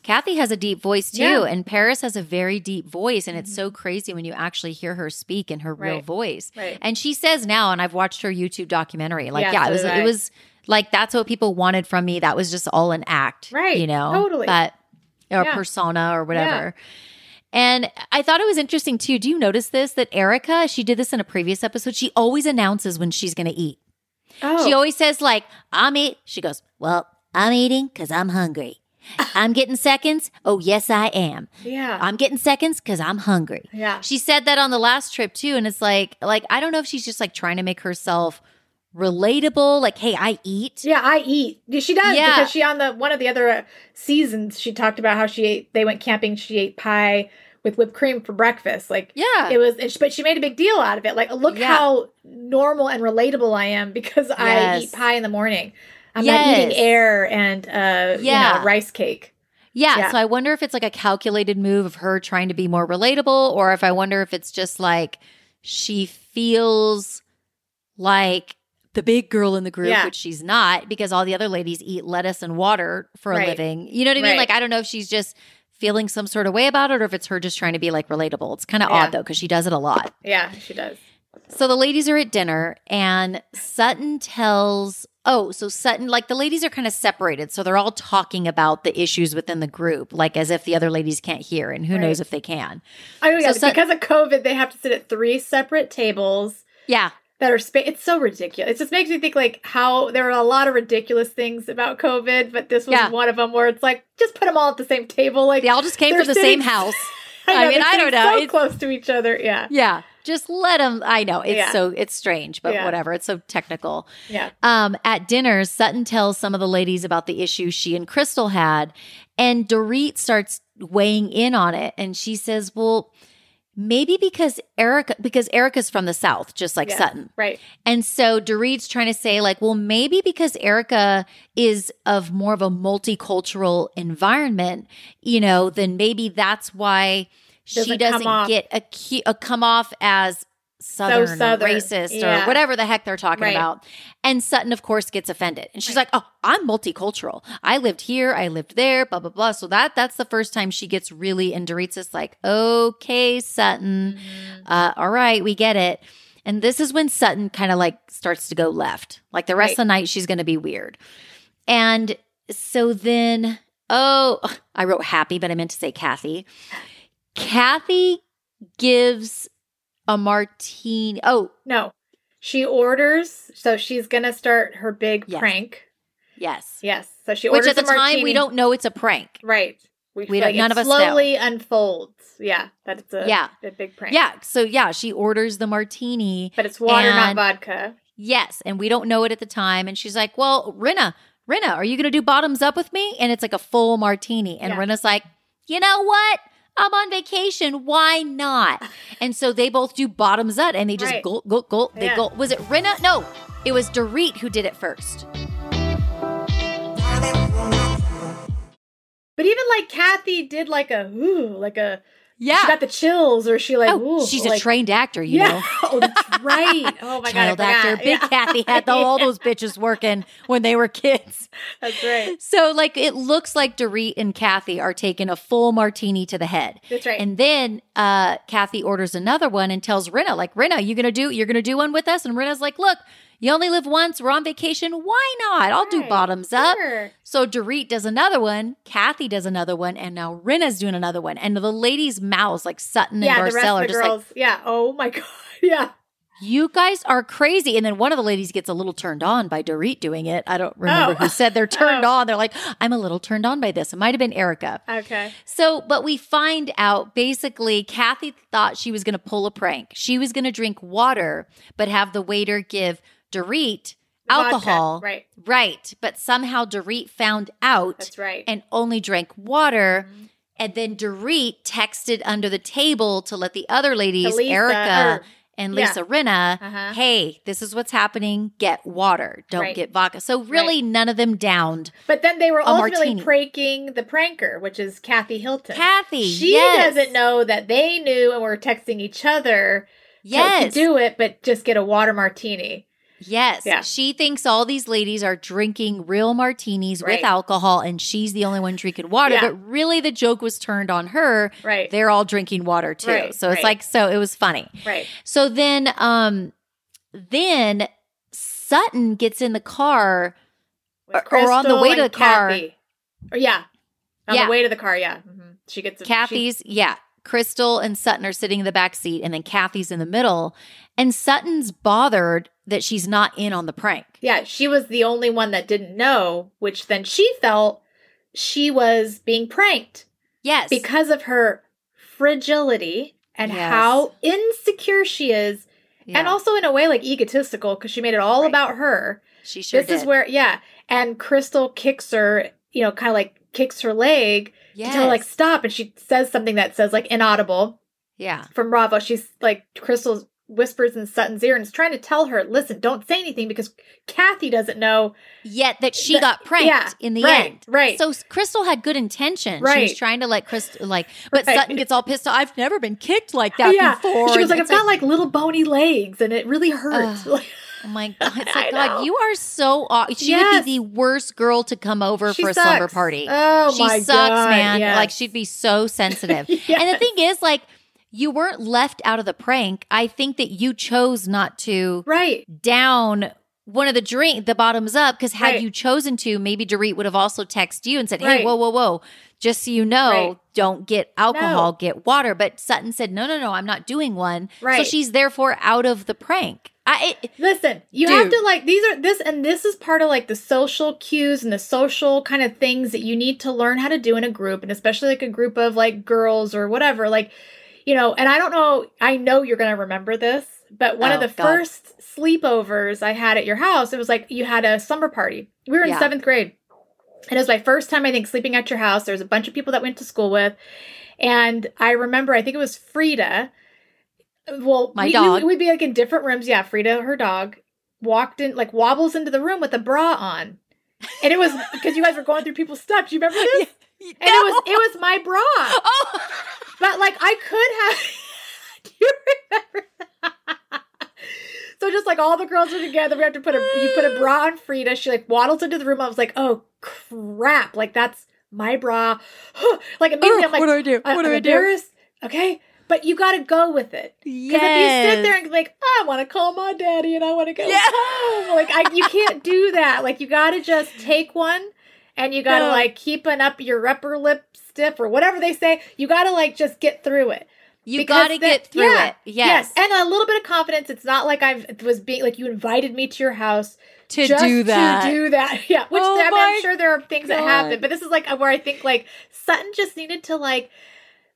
Speaker 2: Kathy has a deep voice too,
Speaker 3: Yeah.
Speaker 2: and Paris has a very deep voice, and it's mm-hmm. so crazy when you actually hear her speak in her real
Speaker 3: Right.
Speaker 2: voice.
Speaker 3: Right.
Speaker 2: And she says now, and I've watched her YouTube documentary. Like,
Speaker 3: Yeah,
Speaker 2: yeah,
Speaker 3: so
Speaker 2: it was it was like that's what people wanted from me. That was just all an act,
Speaker 3: Right.
Speaker 2: You know,
Speaker 3: Totally.
Speaker 2: But or
Speaker 3: Yeah.
Speaker 2: persona or whatever. And I thought it was interesting too. Do you notice this? That Erika, she did this in a previous episode. She always announces when she's going to eat.
Speaker 3: Oh,
Speaker 2: She always says like, "I'm eat." She goes, "Well, I'm eating because I'm hungry. I'm getting seconds. Oh, yes, I am.
Speaker 3: yeah,
Speaker 2: I'm getting seconds because I'm hungry."
Speaker 3: yeah,
Speaker 2: She said that on the last trip too, and it's like, like I don't know if she's just like trying to make herself relatable. Like, hey, I eat.
Speaker 3: yeah. I eat. She does
Speaker 2: Yeah.
Speaker 3: because she on the one of the other uh, seasons she talked about how she ate. They went camping. She ate pie with whipped cream for breakfast. Like
Speaker 2: Yeah,
Speaker 3: it was, but she made a big deal out of it. Like, look
Speaker 2: Yeah.
Speaker 3: how normal and relatable I am because I eat pie in the morning. I'm not eating air and uh,
Speaker 2: Yeah.
Speaker 3: you know, rice cake.
Speaker 2: yeah.
Speaker 3: yeah.
Speaker 2: So I wonder if it's like a calculated move of her trying to be more relatable, or if I wonder if it's just like she feels like the big girl in the group,
Speaker 3: Yeah.
Speaker 2: which she's not, because all the other ladies eat lettuce and water for a living. You know what I mean?
Speaker 3: Right.
Speaker 2: Like I don't know if she's just feeling some sort of way about it, or if it's her just trying to be like relatable. It's kind of
Speaker 3: Yeah.
Speaker 2: odd though, because she does it a lot.
Speaker 3: Yeah, she does.
Speaker 2: So the ladies are at dinner and Sutton tells, oh, so Sutton, like the ladies are kind of separated. So they're all talking about the issues within the group, like as if the other ladies can't hear. And who
Speaker 3: Right.
Speaker 2: knows if they can.
Speaker 3: Oh yeah,
Speaker 2: So Sut-
Speaker 3: because of COVID, they have to sit at three separate tables
Speaker 2: Yeah.
Speaker 3: that are spa- It's so ridiculous. It just makes me think like how there are a lot of ridiculous things about COVID, but this was
Speaker 2: Yeah.
Speaker 3: one of them where it's like just put them all at the same table. Like
Speaker 2: They all just came from the
Speaker 3: sitting-
Speaker 2: same house.
Speaker 3: I,
Speaker 2: I mean, I don't know.
Speaker 3: So
Speaker 2: It's-
Speaker 3: close to each other. Yeah.
Speaker 2: Yeah. Just let them. I know it's
Speaker 3: Yeah.
Speaker 2: so it's strange, but
Speaker 3: Yeah.
Speaker 2: whatever. It's so technical.
Speaker 3: Yeah.
Speaker 2: Um, at dinner, Sutton tells some of the ladies about the issue she and Crystal had, and Dorit starts weighing in on it, and she says, "Well, maybe because Erika, because Erika's from the South, just like
Speaker 3: Yeah.
Speaker 2: Sutton,
Speaker 3: Right.
Speaker 2: and so Dorit's trying to say, like, well, maybe because Erika is of more of a multicultural environment, you know, then maybe that's why
Speaker 3: Doesn't come
Speaker 2: doesn't
Speaker 3: off-
Speaker 2: get a, a come off as southern,
Speaker 3: Southern,
Speaker 2: or racist
Speaker 3: yeah.
Speaker 2: or whatever the heck they're talking
Speaker 3: Right.
Speaker 2: about. And Sutton, of course, gets offended, and she's
Speaker 3: Right.
Speaker 2: like, "Oh, I'm multicultural. I lived here, I lived there, blah blah blah." So that that's the first time she gets really, and Dorit's like, "Okay, Sutton."
Speaker 3: Mm-hmm.
Speaker 2: uh, all right, we get it. And this is when Sutton kind of like starts to go left. Like the rest
Speaker 3: Right.
Speaker 2: of the night, she's going to be weird. And so then, oh, I wrote happy, but I meant to say Kathy. Kathy gives a martini. Oh,
Speaker 3: No. She orders, so she's gonna start her big
Speaker 2: Yes.
Speaker 3: prank.
Speaker 2: yes.
Speaker 3: Yes. So she
Speaker 2: Which
Speaker 3: orders
Speaker 2: at the time, we don't know it's a prank.
Speaker 3: Right. We,
Speaker 2: We don't- none of us know.
Speaker 3: slowly unfolds. Yeah, that it's a
Speaker 2: Yeah.
Speaker 3: a big prank.
Speaker 2: Yeah. So, yeah, she orders the martini.
Speaker 3: but it's water, not vodka.
Speaker 2: Yes. And we don't know it at the time. And she's like, Well, Rinna, Rinna, are you going to do bottoms up with me? And it's like a full martini. And
Speaker 3: Yeah.
Speaker 2: Rinna's like, You know what? I'm on vacation. Why not? And so they both do bottoms up and they just
Speaker 3: Right.
Speaker 2: gulp, gulp, gulp. They
Speaker 3: Yeah.
Speaker 2: gulp. Was it Rinna? No, it was Dorit who did it first.
Speaker 3: But even like Kathy did like a ooh, like a
Speaker 2: Yeah.
Speaker 3: she got the chills, or she like
Speaker 2: oh,
Speaker 3: ooh,
Speaker 2: she's a trained actor, you
Speaker 3: yeah.
Speaker 2: know.
Speaker 3: oh, that's right. Oh my
Speaker 2: Child
Speaker 3: god, Child
Speaker 2: actor. Big
Speaker 3: Yeah.
Speaker 2: Kathy had the, all those bitches working when they were kids.
Speaker 3: That's right.
Speaker 2: So, like, it looks like Dorit and Kathy are taking a full martini to the head.
Speaker 3: That's right.
Speaker 2: And then uh, Kathy orders another one and tells Rinna, like, Rinna, you gonna do you're gonna do one with us? And Rinna's like, look, you only live once. We're on vacation. Why not? I'll do
Speaker 3: Right.
Speaker 2: bottoms up.
Speaker 3: Sure.
Speaker 2: So Dorit does another one, Kathy does another one, and now Rinna's doing another one. And the ladies' mouths, like Sutton and
Speaker 3: Yeah,
Speaker 2: Garcelle, are just like,
Speaker 3: yeah. Oh my god. Yeah.
Speaker 2: you guys are crazy. And then one of the ladies gets a little turned on by Dorit doing it. I don't remember
Speaker 3: Oh.
Speaker 2: who said they're turned
Speaker 3: Oh.
Speaker 2: on. They're like, I'm a little turned on by this. It might have been Erika.
Speaker 3: Okay.
Speaker 2: So, but we find out basically Kathy thought she was going to pull a prank. She was going to drink water, but have the waiter give Dorit
Speaker 3: Vodka,
Speaker 2: alcohol.
Speaker 3: Right.
Speaker 2: Right. But somehow Dorit found out
Speaker 3: That's right.
Speaker 2: and only drank water.
Speaker 3: Mhm.
Speaker 2: And then Dorit texted under the table to let the other ladies,
Speaker 3: Lisa,
Speaker 2: Erika
Speaker 3: or-
Speaker 2: and
Speaker 3: yeah.
Speaker 2: Lisa Rinna,
Speaker 3: Uh-huh.
Speaker 2: hey, this is what's happening. Get water. Don't
Speaker 3: Right.
Speaker 2: get vodka. So really none of them downed.
Speaker 3: But then they were ultimately
Speaker 2: martini.
Speaker 3: pranking the pranker, which is Kathy Hilton.
Speaker 2: Kathy.
Speaker 3: she
Speaker 2: yes.
Speaker 3: doesn't know that they knew and were texting each other to-
Speaker 2: Yes.
Speaker 3: to do it, but just get a water martini.
Speaker 2: Yes.
Speaker 3: Yeah.
Speaker 2: She thinks all these ladies are drinking real martinis
Speaker 3: Right.
Speaker 2: with alcohol and she's the only one drinking water.
Speaker 3: Yeah.
Speaker 2: But really, the joke was turned on her.
Speaker 3: Right.
Speaker 2: They're all drinking water too.
Speaker 3: Right,
Speaker 2: So it's
Speaker 3: right.
Speaker 2: like, so it was funny.
Speaker 3: right.
Speaker 2: So then, um, then Sutton gets in the car.
Speaker 3: With
Speaker 2: Or- or on the way to the car.
Speaker 3: Kathy. Or yeah. On
Speaker 2: Yeah.
Speaker 3: the way to the car, yeah. hmm She gets a, she-
Speaker 2: Kathy's, yeah. Crystal and Sutton are sitting in the back seat, and then Kathy's in the middle. And Sutton's bothered that she's not in on the prank.
Speaker 3: yeah, she was the only one that didn't know, which then she felt she was being pranked
Speaker 2: Yes.
Speaker 3: because of her fragility and
Speaker 2: Yes.
Speaker 3: how insecure she is,
Speaker 2: Yeah,
Speaker 3: and also in a way like egotistical because she made it all
Speaker 2: Right.
Speaker 3: about her.
Speaker 2: she sure
Speaker 3: this is where, yeah, and Crystal kicks her, you know, kind of like kicks her leg
Speaker 2: yes.
Speaker 3: to tell her like stop, and she says something that says like inaudible.
Speaker 2: yeah.
Speaker 3: from Bravo. She's like Crystal whispers in Sutton's ear and is trying to tell her, listen, don't say anything because Kathy doesn't know.
Speaker 2: Yet that she
Speaker 3: The-
Speaker 2: got pranked
Speaker 3: yeah,
Speaker 2: in the
Speaker 3: right,
Speaker 2: end.
Speaker 3: right.
Speaker 2: So Crystal had good intention. She was trying to let Crystal like, but
Speaker 3: Right.
Speaker 2: Sutton gets all pissed off. I've never been kicked like that
Speaker 3: yeah.
Speaker 2: before.
Speaker 3: She was like, I've got like little bony legs and it really hurts. Like,
Speaker 2: oh my god, it's like. God, you are so. Aw- she
Speaker 3: Yes.
Speaker 2: would be the worst girl to come over
Speaker 3: she
Speaker 2: for a slumber party.
Speaker 3: Oh
Speaker 2: she
Speaker 3: my
Speaker 2: sucks,
Speaker 3: God,
Speaker 2: man.
Speaker 3: yes.
Speaker 2: Like she'd be so sensitive. And the thing is, like, you weren't left out of the prank. I think that you chose not to
Speaker 3: right.
Speaker 2: down one of the drink the bottoms up because had
Speaker 3: Right.
Speaker 2: you chosen to maybe Dorit would have also texted you and said hey
Speaker 3: Right.
Speaker 2: whoa whoa whoa just so you know
Speaker 3: Right.
Speaker 2: don't get alcohol
Speaker 3: No.
Speaker 2: get water but Sutton said no no no I'm not doing one
Speaker 3: Right.
Speaker 2: so she's therefore out of the prank I it,
Speaker 3: Listen, you have to like these are this and this is part of like the social cues and the social kind of things that you need to learn how to do in a group and especially like a group of like girls or whatever. Like you know, and I don't know, I know you're going to remember this, but one
Speaker 2: Oh,
Speaker 3: of the
Speaker 2: God.
Speaker 3: first sleepovers I had at your house, it was like you had a slumber party. We were in
Speaker 2: Yeah.
Speaker 3: seventh grade. And it was my first time, I think, sleeping at your house. There was a bunch of people that went to school with. And I remember, I think it was Frida. Well,
Speaker 2: My
Speaker 3: we,
Speaker 2: dog.
Speaker 3: We, would be like in different rooms. Yeah, Frida, her dog, walked in, like wobbles into the room with a bra on. And it was because you guys were going through people's stuff. Do you remember this? And it was it was my bra.
Speaker 2: Oh,
Speaker 3: But like I could have. Do you remember? so just like all the girls are together, we have to put a you put a bra on Frida. She like waddles into the room. I was like, oh crap! Like that's my bra. like immediately, oh, I'm like,
Speaker 2: what do I do? What do I do?
Speaker 3: Okay, but you got to go with it. Because if you sit there and like, I want to call my daddy and I want to go
Speaker 2: Yeah.
Speaker 3: home, like I, you can't do that. Like you got to just take one, and you got to
Speaker 2: No.
Speaker 3: like keeping up your upper lip stiff or whatever they say. You got to like just get through it.
Speaker 2: You
Speaker 3: Because
Speaker 2: got to
Speaker 3: the-
Speaker 2: get through
Speaker 3: yeah,
Speaker 2: it. Yes.
Speaker 3: and a little bit of confidence. It's not like I was being like you invited me to your house
Speaker 2: to do that.
Speaker 3: To do that, yeah. Which
Speaker 2: Oh
Speaker 3: I mean, I'm sure there are things that happen, but this is like where I think like Sutton just needed to like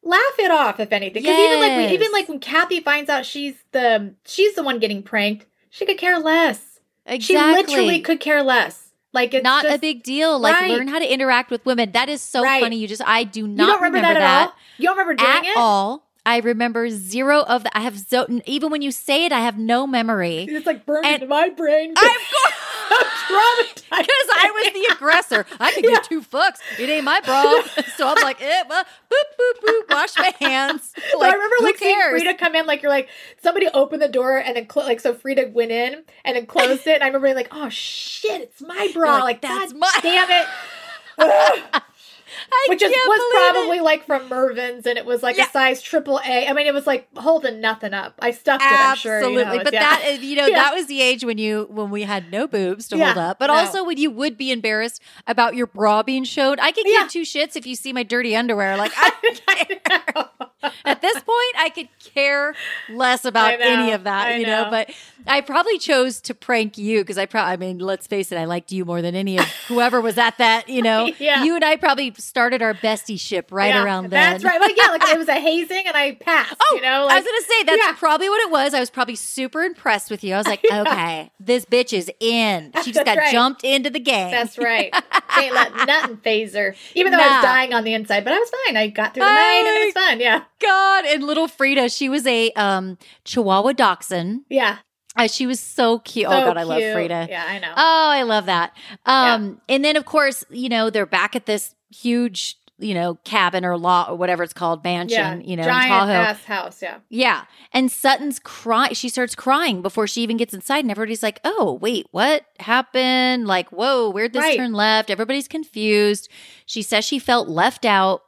Speaker 3: laugh it off, if anything. Because even like
Speaker 2: Yes.
Speaker 3: even like when Kathy finds out she's the she's the one getting pranked, she could care less.
Speaker 2: exactly.
Speaker 3: She literally could care less. Like it's
Speaker 2: not a big deal. Like
Speaker 3: Right.
Speaker 2: learn how to interact with women. That is so
Speaker 3: Right.
Speaker 2: funny. You just I do
Speaker 3: You
Speaker 2: not
Speaker 3: don't remember, that, at all. You don't remember doing
Speaker 2: at
Speaker 3: it.
Speaker 2: all. I remember zero of the. I have so even when you say it, I have no memory.
Speaker 3: It's like burned
Speaker 2: And-
Speaker 3: into my brain.
Speaker 2: I'm
Speaker 3: traumatized.
Speaker 2: because I was the aggressor. I could
Speaker 3: Yeah.
Speaker 2: give two fucks. It ain't my problem. so I'm like, eh, well, boop boop boop. Wash my hands.
Speaker 3: But
Speaker 2: Like,
Speaker 3: I remember like seeing
Speaker 2: cares?
Speaker 3: Frida come in, like you're like somebody opened the door and then clo- like so Frida went in and then closed it, and I remember being like, oh shit, it's my bra, like,
Speaker 2: like, "That's
Speaker 3: God
Speaker 2: my-"
Speaker 3: damn it.
Speaker 2: I
Speaker 3: Which is, was probably
Speaker 2: it.
Speaker 3: like from Mervyn's, and it was like
Speaker 2: Yeah.
Speaker 3: a size triple A. I mean, it was like holding nothing up. I stuffed it. I'm sure.
Speaker 2: Absolutely,
Speaker 3: you know,
Speaker 2: but
Speaker 3: yeah.
Speaker 2: that is, you know,
Speaker 3: Yeah.
Speaker 2: that was the age when you when we had no boobs to hold up, but
Speaker 3: no.
Speaker 2: also when you would be embarrassed about your bra being showed. I could give two shits if you see my dirty underwear. Like I,
Speaker 3: I
Speaker 2: at this point, I could care less about any of that,
Speaker 3: I
Speaker 2: you know.
Speaker 3: know.
Speaker 2: But I probably chose to prank you because I probably, I mean, let's face it, I liked you more than any of whoever was at that, you know.
Speaker 3: Yeah.
Speaker 2: You and I probably started our bestie ship right
Speaker 3: Yeah,
Speaker 2: around then.
Speaker 3: That's right. Like yeah, like it was a hazing, and I passed.
Speaker 2: Oh,
Speaker 3: you know,
Speaker 2: I was gonna say that's
Speaker 3: yeah.
Speaker 2: probably what it was. I was probably super impressed with you. I was like, okay, this bitch is in. She just
Speaker 3: That's
Speaker 2: got
Speaker 3: right.
Speaker 2: jumped into the game.
Speaker 3: That's right. Ain't let nothing phase her. Even though I was dying on the inside, but I was fine. I got through the night and it was fun. Yeah.
Speaker 2: God, and little Frida, she was a um Chihuahua Dachshund.
Speaker 3: Yeah.
Speaker 2: She was so cute. oh
Speaker 3: So
Speaker 2: God, I love. Frida.
Speaker 3: Yeah, I know.
Speaker 2: Oh, I love that. Um, and then of course, you know, they're back at this huge, you know, cabin or law or whatever it's called, mansion, you know, in
Speaker 3: giant
Speaker 2: Tahoe.
Speaker 3: ass house. Yeah.
Speaker 2: Yeah. And Sutton's cry she starts crying before she even gets inside and everybody's like, "Oh, wait, what happened? Like, whoa, where'd this
Speaker 3: Right.
Speaker 2: turn left?" Everybody's confused. She says she felt left out.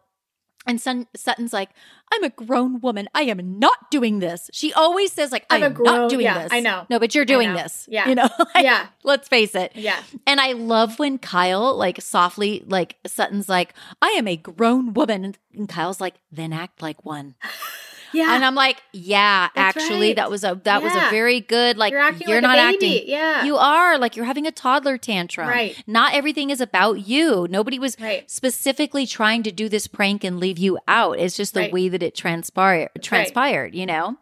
Speaker 2: And Sun- Sutton's like, "I'm a grown woman. I am not doing this." She always says like,
Speaker 3: I'm
Speaker 2: "I
Speaker 3: a
Speaker 2: am
Speaker 3: grown-
Speaker 2: not doing
Speaker 3: yeah,
Speaker 2: this."
Speaker 3: I know.
Speaker 2: No, but you're doing this.
Speaker 3: Yeah.
Speaker 2: You know? Like,
Speaker 3: Yeah.
Speaker 2: Let's face it.
Speaker 3: Yeah.
Speaker 2: And I love when Kyle, like softly, like Sutton's like, I am a grown woman. And Kyle's like, then act like one.
Speaker 3: Yeah.
Speaker 2: And I'm like, yeah,
Speaker 3: That's
Speaker 2: actually,
Speaker 3: right.
Speaker 2: that was a that was a very good like
Speaker 3: you're acting
Speaker 2: you're
Speaker 3: like
Speaker 2: not acting.
Speaker 3: Yeah.
Speaker 2: You are like you're having a toddler tantrum.
Speaker 3: Right.
Speaker 2: Not everything is about you. Nobody was
Speaker 3: Right.
Speaker 2: specifically trying to do this prank and leave you out. It's just the
Speaker 3: Right.
Speaker 2: way that it transpired transpired, you know?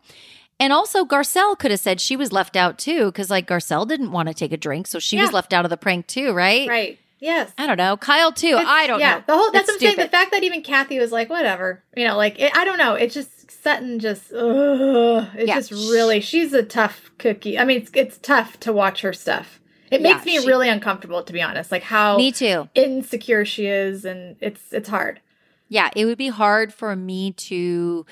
Speaker 2: And also Garcelle could have said she was left out too, because like Garcelle didn't want to take a drink, so she was left out of the prank too, right?
Speaker 3: Right. Yes.
Speaker 2: I don't know. Kyle too.
Speaker 3: It's-
Speaker 2: I don't
Speaker 3: yeah,
Speaker 2: know.
Speaker 3: the whole that's
Speaker 2: It's
Speaker 3: what I'm saying. The fact that even Kathy was like, whatever, you know, like it, I don't know. It just Sutton just, ugh, it's
Speaker 2: Yeah.
Speaker 3: just really. She's a tough cookie. I mean, it's, it's tough to watch her stuff. It
Speaker 2: Yeah,
Speaker 3: makes me
Speaker 2: she-
Speaker 3: really uncomfortable, to be honest. Like how
Speaker 2: Me too.
Speaker 3: insecure she is, and it's it's hard.
Speaker 2: Yeah, it would be hard for me to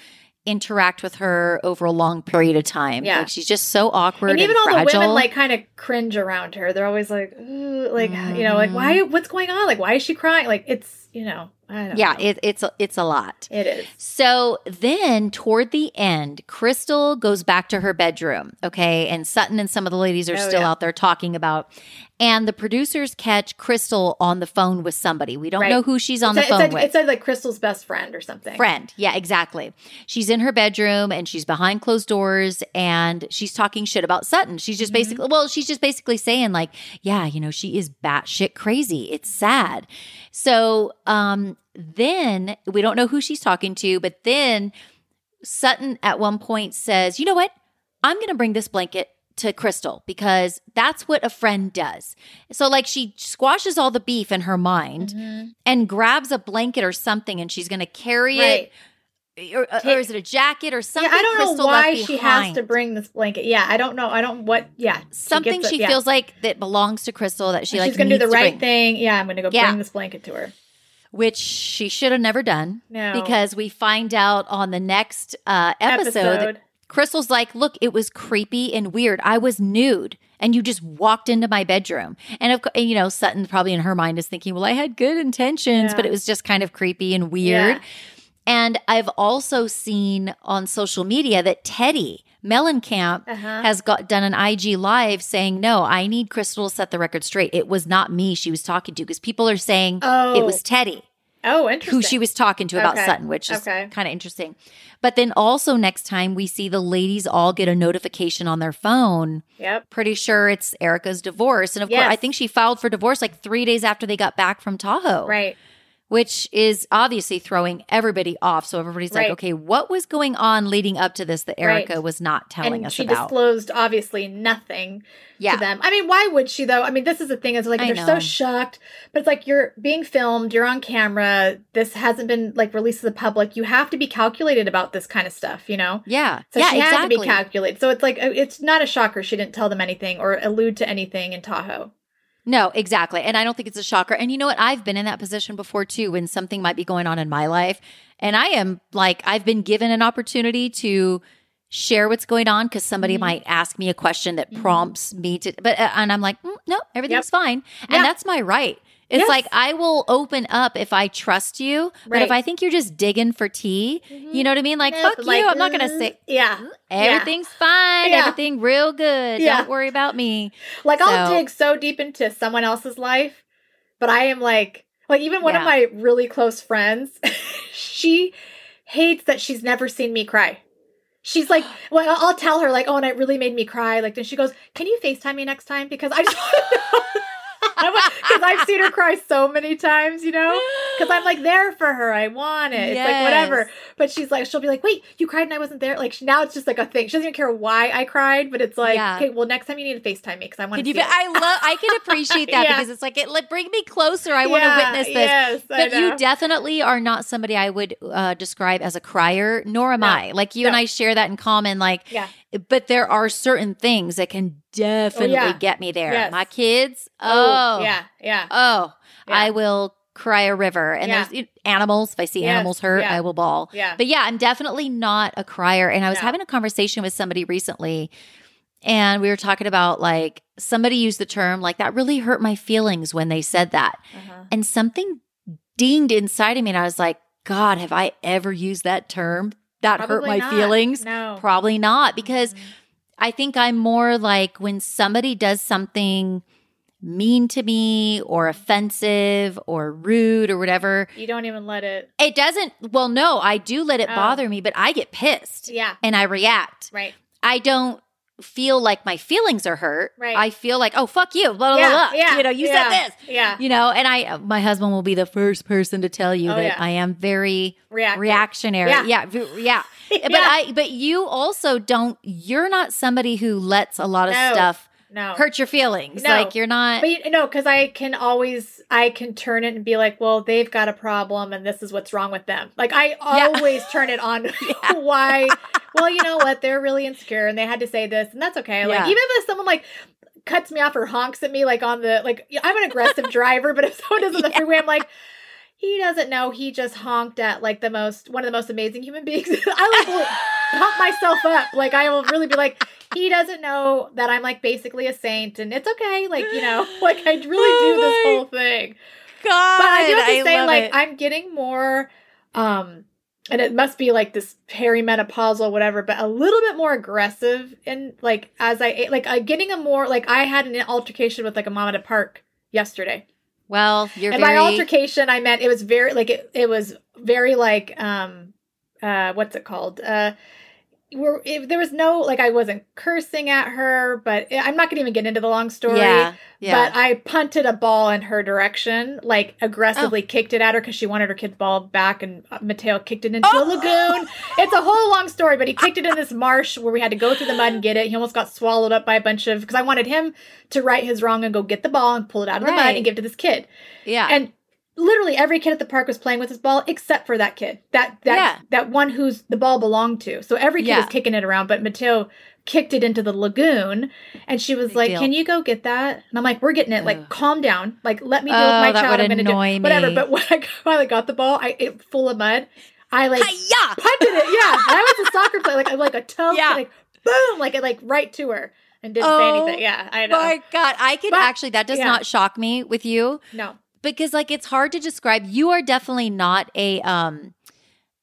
Speaker 2: interact with her over a long period of time.
Speaker 3: Yeah.
Speaker 2: Like she's just so awkward
Speaker 3: and
Speaker 2: and,
Speaker 3: even all
Speaker 2: fragile.
Speaker 3: the women like kind of cringe around her. They're always like, like you know, like
Speaker 2: Mhm.
Speaker 3: why? What's going on? Like why is she crying? Like it's you know.
Speaker 2: Yeah, it, it's a, it's a lot.
Speaker 3: it is.
Speaker 2: So then toward the end, Crystal goes back to her bedroom, okay? And Sutton and some of the ladies are
Speaker 3: Oh,
Speaker 2: still
Speaker 3: yeah.
Speaker 2: out there talking about. And the producers catch Crystal on the phone with somebody. We don't
Speaker 3: Right.
Speaker 2: know who she's on
Speaker 3: It
Speaker 2: the
Speaker 3: said-
Speaker 2: phone
Speaker 3: it said,
Speaker 2: with.
Speaker 3: It said like Crystal's best friend or something.
Speaker 2: Friend. Yeah, exactly. She's in her bedroom and she's behind closed doors and she's talking shit about Sutton. She's just
Speaker 3: Mm-hmm.
Speaker 2: basically, well, she's just basically saying, like, yeah, you know, she is batshit crazy. It's sad. So um then we don't know who she's talking to, but then Sutton at one point says, "You know what? I'm going to bring this blanket to Crystal because that's what a friend does." So like she squashes all the beef in her mind
Speaker 3: Mhm.
Speaker 2: and grabs a blanket or something and she's going to carry
Speaker 3: Right.
Speaker 2: it or, or is it a jacket or something
Speaker 3: Yeah, I don't know why she has to bring this blanket. Yeah, I don't know. I don't what. Yeah, she
Speaker 2: something
Speaker 3: gets it,
Speaker 2: she
Speaker 3: yeah.
Speaker 2: feels like that belongs to Crystal that she
Speaker 3: She's
Speaker 2: like She's
Speaker 3: gonna do the right thing. Yeah, I'm gonna go
Speaker 2: Yeah.
Speaker 3: bring this blanket to her.
Speaker 2: Which she should have never done
Speaker 3: No,
Speaker 2: because we find out on the next uh, episode,
Speaker 3: episode.
Speaker 2: Crystal's like, "Look, it was creepy and weird. I was nude." And you just walked into my bedroom, and of course, you know Sutton probably in her mind is thinking, "Well, I had good intentions,
Speaker 3: Yeah.
Speaker 2: but it was just kind of creepy and weird."
Speaker 3: Yeah.
Speaker 2: And I've also seen on social media that Teddy Mellencamp
Speaker 3: Uh-huh.
Speaker 2: has got done an IG live saying, "No, I need Crystal to set the record straight. It was not me she was talking to because people are saying
Speaker 3: Oh,
Speaker 2: it was Teddy
Speaker 3: oh, interesting.
Speaker 2: who she was talking to about
Speaker 3: Okay.
Speaker 2: Sutton, which is
Speaker 3: Okay.
Speaker 2: kind of interesting. But then also next time we see the ladies all get a notification on their phone.
Speaker 3: Yep.
Speaker 2: Pretty sure it's Erika's divorce, and of course, I think she filed for divorce like three days after they got back from Tahoe
Speaker 3: Right.
Speaker 2: Which is obviously throwing everybody off. So everybody's like, okay, what was going on leading up to this that Erika
Speaker 3: Right.
Speaker 2: was not telling
Speaker 3: and
Speaker 2: us
Speaker 3: she
Speaker 2: about?
Speaker 3: She disclosed obviously nothing
Speaker 2: yeah.
Speaker 3: to them. I mean, why would she though? I mean, this is the thing is like
Speaker 2: I
Speaker 3: they're so shocked, but it's like you're being filmed, you're on camera. This hasn't been like released to the public. You have to be calculated about this kind of stuff, you know.
Speaker 2: Yeah.
Speaker 3: So
Speaker 2: yeah,
Speaker 3: she had
Speaker 2: exactly.
Speaker 3: to be calculated. So it's like uh, it's not a shocker she didn't tell them anything or allude to anything in Tahoe.
Speaker 2: No, exactly. And I don't think it's a shocker. And you know what? I've been in that position before too when something might be going on in my life. And I am like, I've been given an opportunity to share what's going on because somebody
Speaker 3: Mhm.
Speaker 2: might ask me a question that
Speaker 3: Mhm.
Speaker 2: prompts me to, but, uh, and I'm like, mm, no, everything's fine. And that's my right. It's
Speaker 3: Yes.
Speaker 2: like I will open up if I trust you, but if I think you're just digging for tea, you know what I mean? Like,
Speaker 3: Yeah,
Speaker 2: fuck
Speaker 3: but
Speaker 2: you. I'm not gonna
Speaker 3: mm,
Speaker 2: say
Speaker 3: Yeah.
Speaker 2: everything's fine,
Speaker 3: Yeah.
Speaker 2: everything real good.
Speaker 3: Yeah.
Speaker 2: Don't worry about me.
Speaker 3: Like I'll dig so deep into someone else's life, but I am like like even one of my really close friends, she hates that she's never seen me cry. She's like, well, I'll I'll tell her like, oh, and it really made me cry. Like, then she goes, "Can you Facetime me next time?" Because I just because I've seen her cry so many times, you know. Because I'm like there for her. I want it. It's like whatever. But she's like, she'll be like, wait, you cried and I wasn't there. Like she- now it's just like a thing. She doesn't even care why I cried, but it's like,
Speaker 2: Yeah.
Speaker 3: okay, well, next time you need to FaceTime me because I want to see.
Speaker 2: I love I can appreciate that
Speaker 3: Yeah.
Speaker 2: because it's like it like bring me closer. I want to
Speaker 3: Yeah,
Speaker 2: witness this.
Speaker 3: Yes,
Speaker 2: But you definitely are not somebody I would uh, describe as a crier, nor am
Speaker 3: No.
Speaker 2: I. Like you and I share that in common. Like,
Speaker 3: Yeah.
Speaker 2: but there are certain things that can definitely
Speaker 3: yeah.
Speaker 2: get me there.
Speaker 3: Yes.
Speaker 2: My kids, oh,
Speaker 3: yeah, yeah.
Speaker 2: oh,
Speaker 3: Yeah.
Speaker 2: I will cry a river. And
Speaker 3: Yeah.
Speaker 2: there's animals. If I see
Speaker 3: Yes,
Speaker 2: animals hurt,
Speaker 3: yeah.
Speaker 2: I will bawl.
Speaker 3: Yeah.
Speaker 2: But yeah, I'm definitely not a crier. And I was
Speaker 3: No.
Speaker 2: having a conversation with somebody recently, and we were talking about like somebody used the term like that really hurt my feelings when they said that,
Speaker 3: Uh-huh.
Speaker 2: and something dinged inside of me, and I was like, God, have I ever used that term? That hurt my
Speaker 3: not.
Speaker 2: feelings.
Speaker 3: No.
Speaker 2: Probably not, because
Speaker 3: Mhm.
Speaker 2: I think I'm more like when somebody does something mean to me or offensive or rude or whatever.
Speaker 3: you don't even let it.
Speaker 2: It doesn't, well, no, I do let it
Speaker 3: Oh.
Speaker 2: bother me, but I get pissed
Speaker 3: Yeah.
Speaker 2: and I react.
Speaker 3: Right.
Speaker 2: I don't feel like my feelings are hurt.
Speaker 3: Right.
Speaker 2: I feel like, oh, fuck you, blah, blah,
Speaker 3: yeah.
Speaker 2: blah.
Speaker 3: Yeah.
Speaker 2: You know, you
Speaker 3: yeah,
Speaker 2: said this.
Speaker 3: Yeah.
Speaker 2: You know, and I, my husband will be the first person to tell you
Speaker 3: Oh,
Speaker 2: that
Speaker 3: yeah.
Speaker 2: I am very
Speaker 3: React.
Speaker 2: reactionary.
Speaker 3: Yeah.
Speaker 2: Yeah. But. I, but you also don't, you're not somebody who lets a lot of
Speaker 3: No.
Speaker 2: stuff
Speaker 3: no.
Speaker 2: hurt your feelings.
Speaker 3: No.
Speaker 2: Like you're not.
Speaker 3: But you know, because I can always, I can turn it and be like, well, they've got a problem and this is what's wrong with them. Like I
Speaker 2: Yeah.
Speaker 3: always turn it on why, well, you know what? They're really insecure and they had to say this and that's okay. Like
Speaker 2: Yeah.
Speaker 3: even if someone like cuts me off or honks at me, like on the, like I'm an aggressive driver, but if someone does it on the freeway, I'm like, he doesn't know he just honked at like the most, one of the most amazing human beings. I like will pump myself up. Like I will really be like, he doesn't know that I'm like basically a saint and it's okay. Like, you know, like I really do
Speaker 2: Oh
Speaker 3: this whole thing.
Speaker 2: God,
Speaker 3: But I do have to say, like,
Speaker 2: it.
Speaker 3: I'm getting more um and it must be like this perimenopausal whatever, but a little bit more aggressive and like as I like I'm getting a more like I had an altercation with like a mom at a park yesterday.
Speaker 2: well, you're
Speaker 3: and
Speaker 2: very.
Speaker 3: by altercation I meant it was very like it, it was very like um uh what's it called? Uh we're, it, there was no like I wasn't cursing at her, but I'm not to even get into the long story.
Speaker 2: Yeah. Yeah.
Speaker 3: But I punted a ball in her direction, like aggressively
Speaker 2: Oh.
Speaker 3: kicked it at her because she wanted her kid's ball back, and uh, Mateo kicked it into
Speaker 2: Oh.
Speaker 3: a lagoon. It's a whole long story, but he kicked it in this marsh where we had to go through the mud and get it. He almost got swallowed up by a bunch of because I wanted him to right his wrong and go get the ball and pull it out of the mud and give it to this kid.
Speaker 2: yeah.
Speaker 3: And literally every kid at the park was playing with his ball except for that kid. That that
Speaker 2: Yeah.
Speaker 3: that one who's the ball belonged to. So every kid
Speaker 2: Yeah.
Speaker 3: was kicking it around, but Mateo kicked it into the lagoon and she was
Speaker 2: Big
Speaker 3: like,
Speaker 2: deal.
Speaker 3: "Can you go get that?" And I'm like, "We're getting it. Like,
Speaker 2: Ugh.
Speaker 3: calm down. Like, let me deal
Speaker 2: Oh,
Speaker 3: with my child.
Speaker 2: would
Speaker 3: I'm gonna do
Speaker 2: annoy
Speaker 3: whatever." But when I finally got the ball, I it full of mud. I like
Speaker 2: Hi-ya!
Speaker 3: punted it. Yeah, I was a soccer player. Like, I like a toe.
Speaker 2: Yeah.
Speaker 3: Like, boom. Like it like right to her and didn't say
Speaker 2: Oh,
Speaker 3: anything. Yeah, I know.
Speaker 2: My God, I can
Speaker 3: But-
Speaker 2: actually, that does
Speaker 3: yeah.
Speaker 2: not shock me with you
Speaker 3: no.
Speaker 2: Because, like, it's hard to describe. You are definitely not a, um,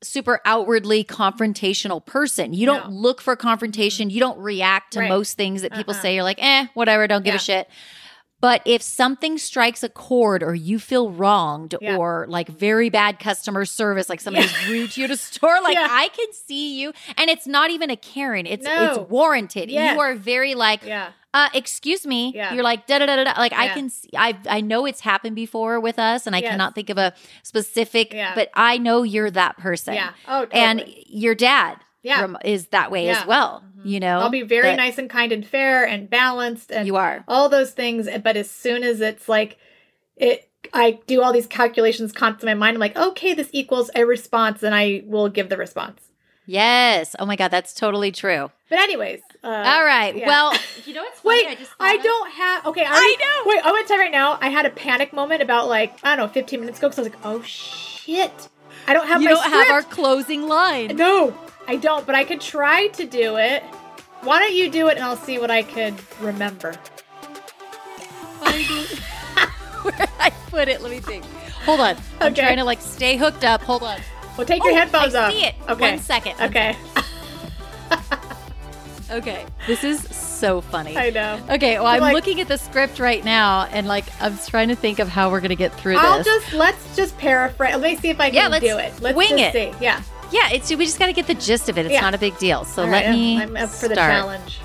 Speaker 2: super outwardly confrontational person. You don't
Speaker 3: No.
Speaker 2: look for confrontation. You don't react to
Speaker 3: Right.
Speaker 2: most things that people
Speaker 3: Uh-uh.
Speaker 2: say. You're like, eh, whatever, don't give
Speaker 3: Yeah.
Speaker 2: a shit. But if something strikes a chord or you feel wronged
Speaker 3: Yeah.
Speaker 2: or like very bad customer service, like somebody's
Speaker 3: Yeah.
Speaker 2: rude to you at a store, like
Speaker 3: Yeah.
Speaker 2: I can see you. And it's not even a Karen. It's
Speaker 3: No.
Speaker 2: it's warranted. You are very like,
Speaker 3: Yeah.
Speaker 2: uh, excuse me.
Speaker 3: Yeah.
Speaker 2: You're like da da da da. Like I can see. I I know it's happened before with us, and I
Speaker 3: Yes.
Speaker 2: cannot think of a specific.
Speaker 3: Yeah.
Speaker 2: But I know you're that person.
Speaker 3: Yeah. Oh, totally.
Speaker 2: And your dad
Speaker 3: Yeah.
Speaker 2: rem- is that way
Speaker 3: Yeah.
Speaker 2: as well. You know,
Speaker 3: I'll be very
Speaker 2: that
Speaker 3: nice and kind and fair and balanced and
Speaker 2: You are.
Speaker 3: all those things. But as soon as it's like it, I do all these calculations constantly in my mind. I'm like, okay, this equals a response, and I will give the response.
Speaker 2: Yes. Oh my God, that's totally true.
Speaker 3: But anyways, uh,
Speaker 2: All right.
Speaker 3: yeah.
Speaker 2: Well, you know what's funny?
Speaker 3: Wait,
Speaker 2: just
Speaker 3: I, don't have. Okay, I,
Speaker 2: I
Speaker 3: already-
Speaker 2: know.
Speaker 3: Wait, I'm gonna tell you right now. I had a panic moment about like I don't know, 15 minutes ago because I was like, oh shit, I don't have
Speaker 2: You
Speaker 3: my
Speaker 2: don't have our closing line.
Speaker 3: No, I don't. But I could try to do it. Why don't you do it and I'll see what I could remember.
Speaker 2: Where I put it? Let me think. Hold on. I'm trying to like stay hooked up. Hold on.
Speaker 3: Well, take your
Speaker 2: Oh,
Speaker 3: headphones
Speaker 2: I
Speaker 3: off.
Speaker 2: see it.
Speaker 3: Okay.
Speaker 2: One second.
Speaker 3: Okay.
Speaker 2: Okay. This is so funny.
Speaker 3: I know.
Speaker 2: Okay, well, I'm
Speaker 3: like-
Speaker 2: looking at the script right now, and like I'm trying to think of how we're gonna get through this.
Speaker 3: I'll just let's just paraphrase. Let me see if I
Speaker 2: Yeah,
Speaker 3: can
Speaker 2: let's
Speaker 3: do it. Let's
Speaker 2: wing it.
Speaker 3: see. Yeah.
Speaker 2: Yeah, it's we just got to get the gist of it. It's
Speaker 3: Yeah.
Speaker 2: not a big deal. So
Speaker 3: All
Speaker 2: let
Speaker 3: right,
Speaker 2: me.
Speaker 3: I'm up for the
Speaker 2: start.
Speaker 3: challenge.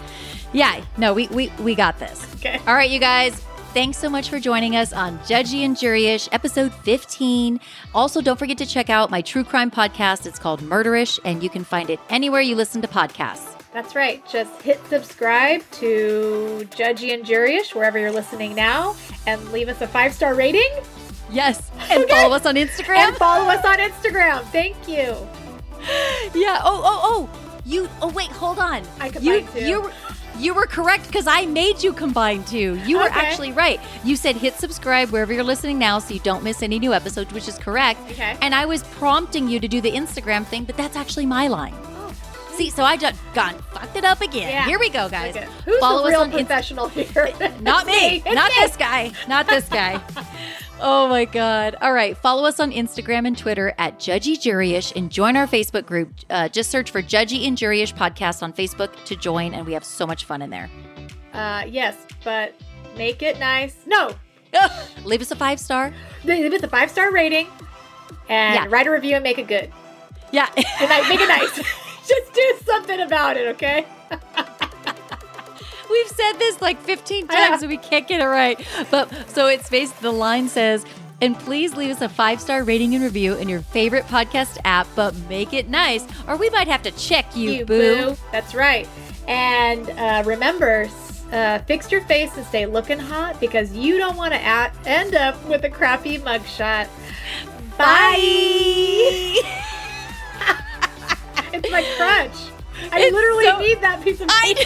Speaker 2: Yeah, no, we we we got this.
Speaker 3: Okay.
Speaker 2: All right, you guys. Thanks so much for joining us on Judgey and Juryish, episode 15. Also, don't forget to check out my true crime podcast. It's called Murderish, and you can find it anywhere you listen to podcasts.
Speaker 3: That's right. Just hit subscribe to Judgey and Juryish wherever you're listening now, and leave us a five star rating.
Speaker 2: Yes, and
Speaker 3: Okay.
Speaker 2: follow us on Instagram.
Speaker 3: And follow us on Instagram. Thank you.
Speaker 2: Yeah. Oh, oh, oh. You. Oh, wait. Hold on.
Speaker 3: I
Speaker 2: you,
Speaker 3: combined two.
Speaker 2: You, you were correct because I made you combine two. You were
Speaker 3: Okay.
Speaker 2: actually right. You said hit subscribe wherever you're listening now, so you don't miss any new episodes, which is correct.
Speaker 3: Okay.
Speaker 2: And I was prompting you to do the Instagram thing, but that's actually my line. Oh, See, so I just gone fucked it up again.
Speaker 3: Yeah.
Speaker 2: Here we go, guys.
Speaker 3: Okay. Who's
Speaker 2: Follow
Speaker 3: the
Speaker 2: us
Speaker 3: real
Speaker 2: on Inst-
Speaker 3: professional here?
Speaker 2: Not me.
Speaker 3: It's
Speaker 2: Not
Speaker 3: me.
Speaker 2: this guy. Not this guy. Oh my God. All right. Follow us on Instagram and Twitter at Judgey Juryish and join our Facebook group. Uh, just search for Judgey and Juryish podcast on Facebook to join, and we have so much fun in there.
Speaker 3: Uh, yes, but make it nice. No,
Speaker 2: Leave us a five star.
Speaker 3: leave us a five star rating, and
Speaker 2: Yeah.
Speaker 3: write a review and make it good.
Speaker 2: Yeah.
Speaker 3: And I make it nice. Just do something about it, okay?
Speaker 2: We've said this like 15 times and we can't get it right. But so it's based, the line says, and please leave us a five star rating and review in your favorite podcast app, but make it nice, or we might have to check you, boo.
Speaker 3: That's right. And uh, remember, uh, fix your face and stay looking hot because you don't want to at- end up with a crappy mugshot. Bye. it's my crutch. I
Speaker 2: it's
Speaker 3: literally
Speaker 2: so,
Speaker 3: need that piece of paper.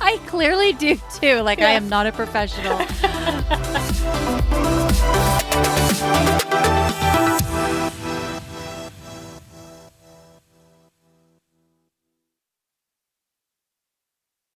Speaker 2: I clearly do too. Like
Speaker 3: yeah.
Speaker 2: I am not a professional.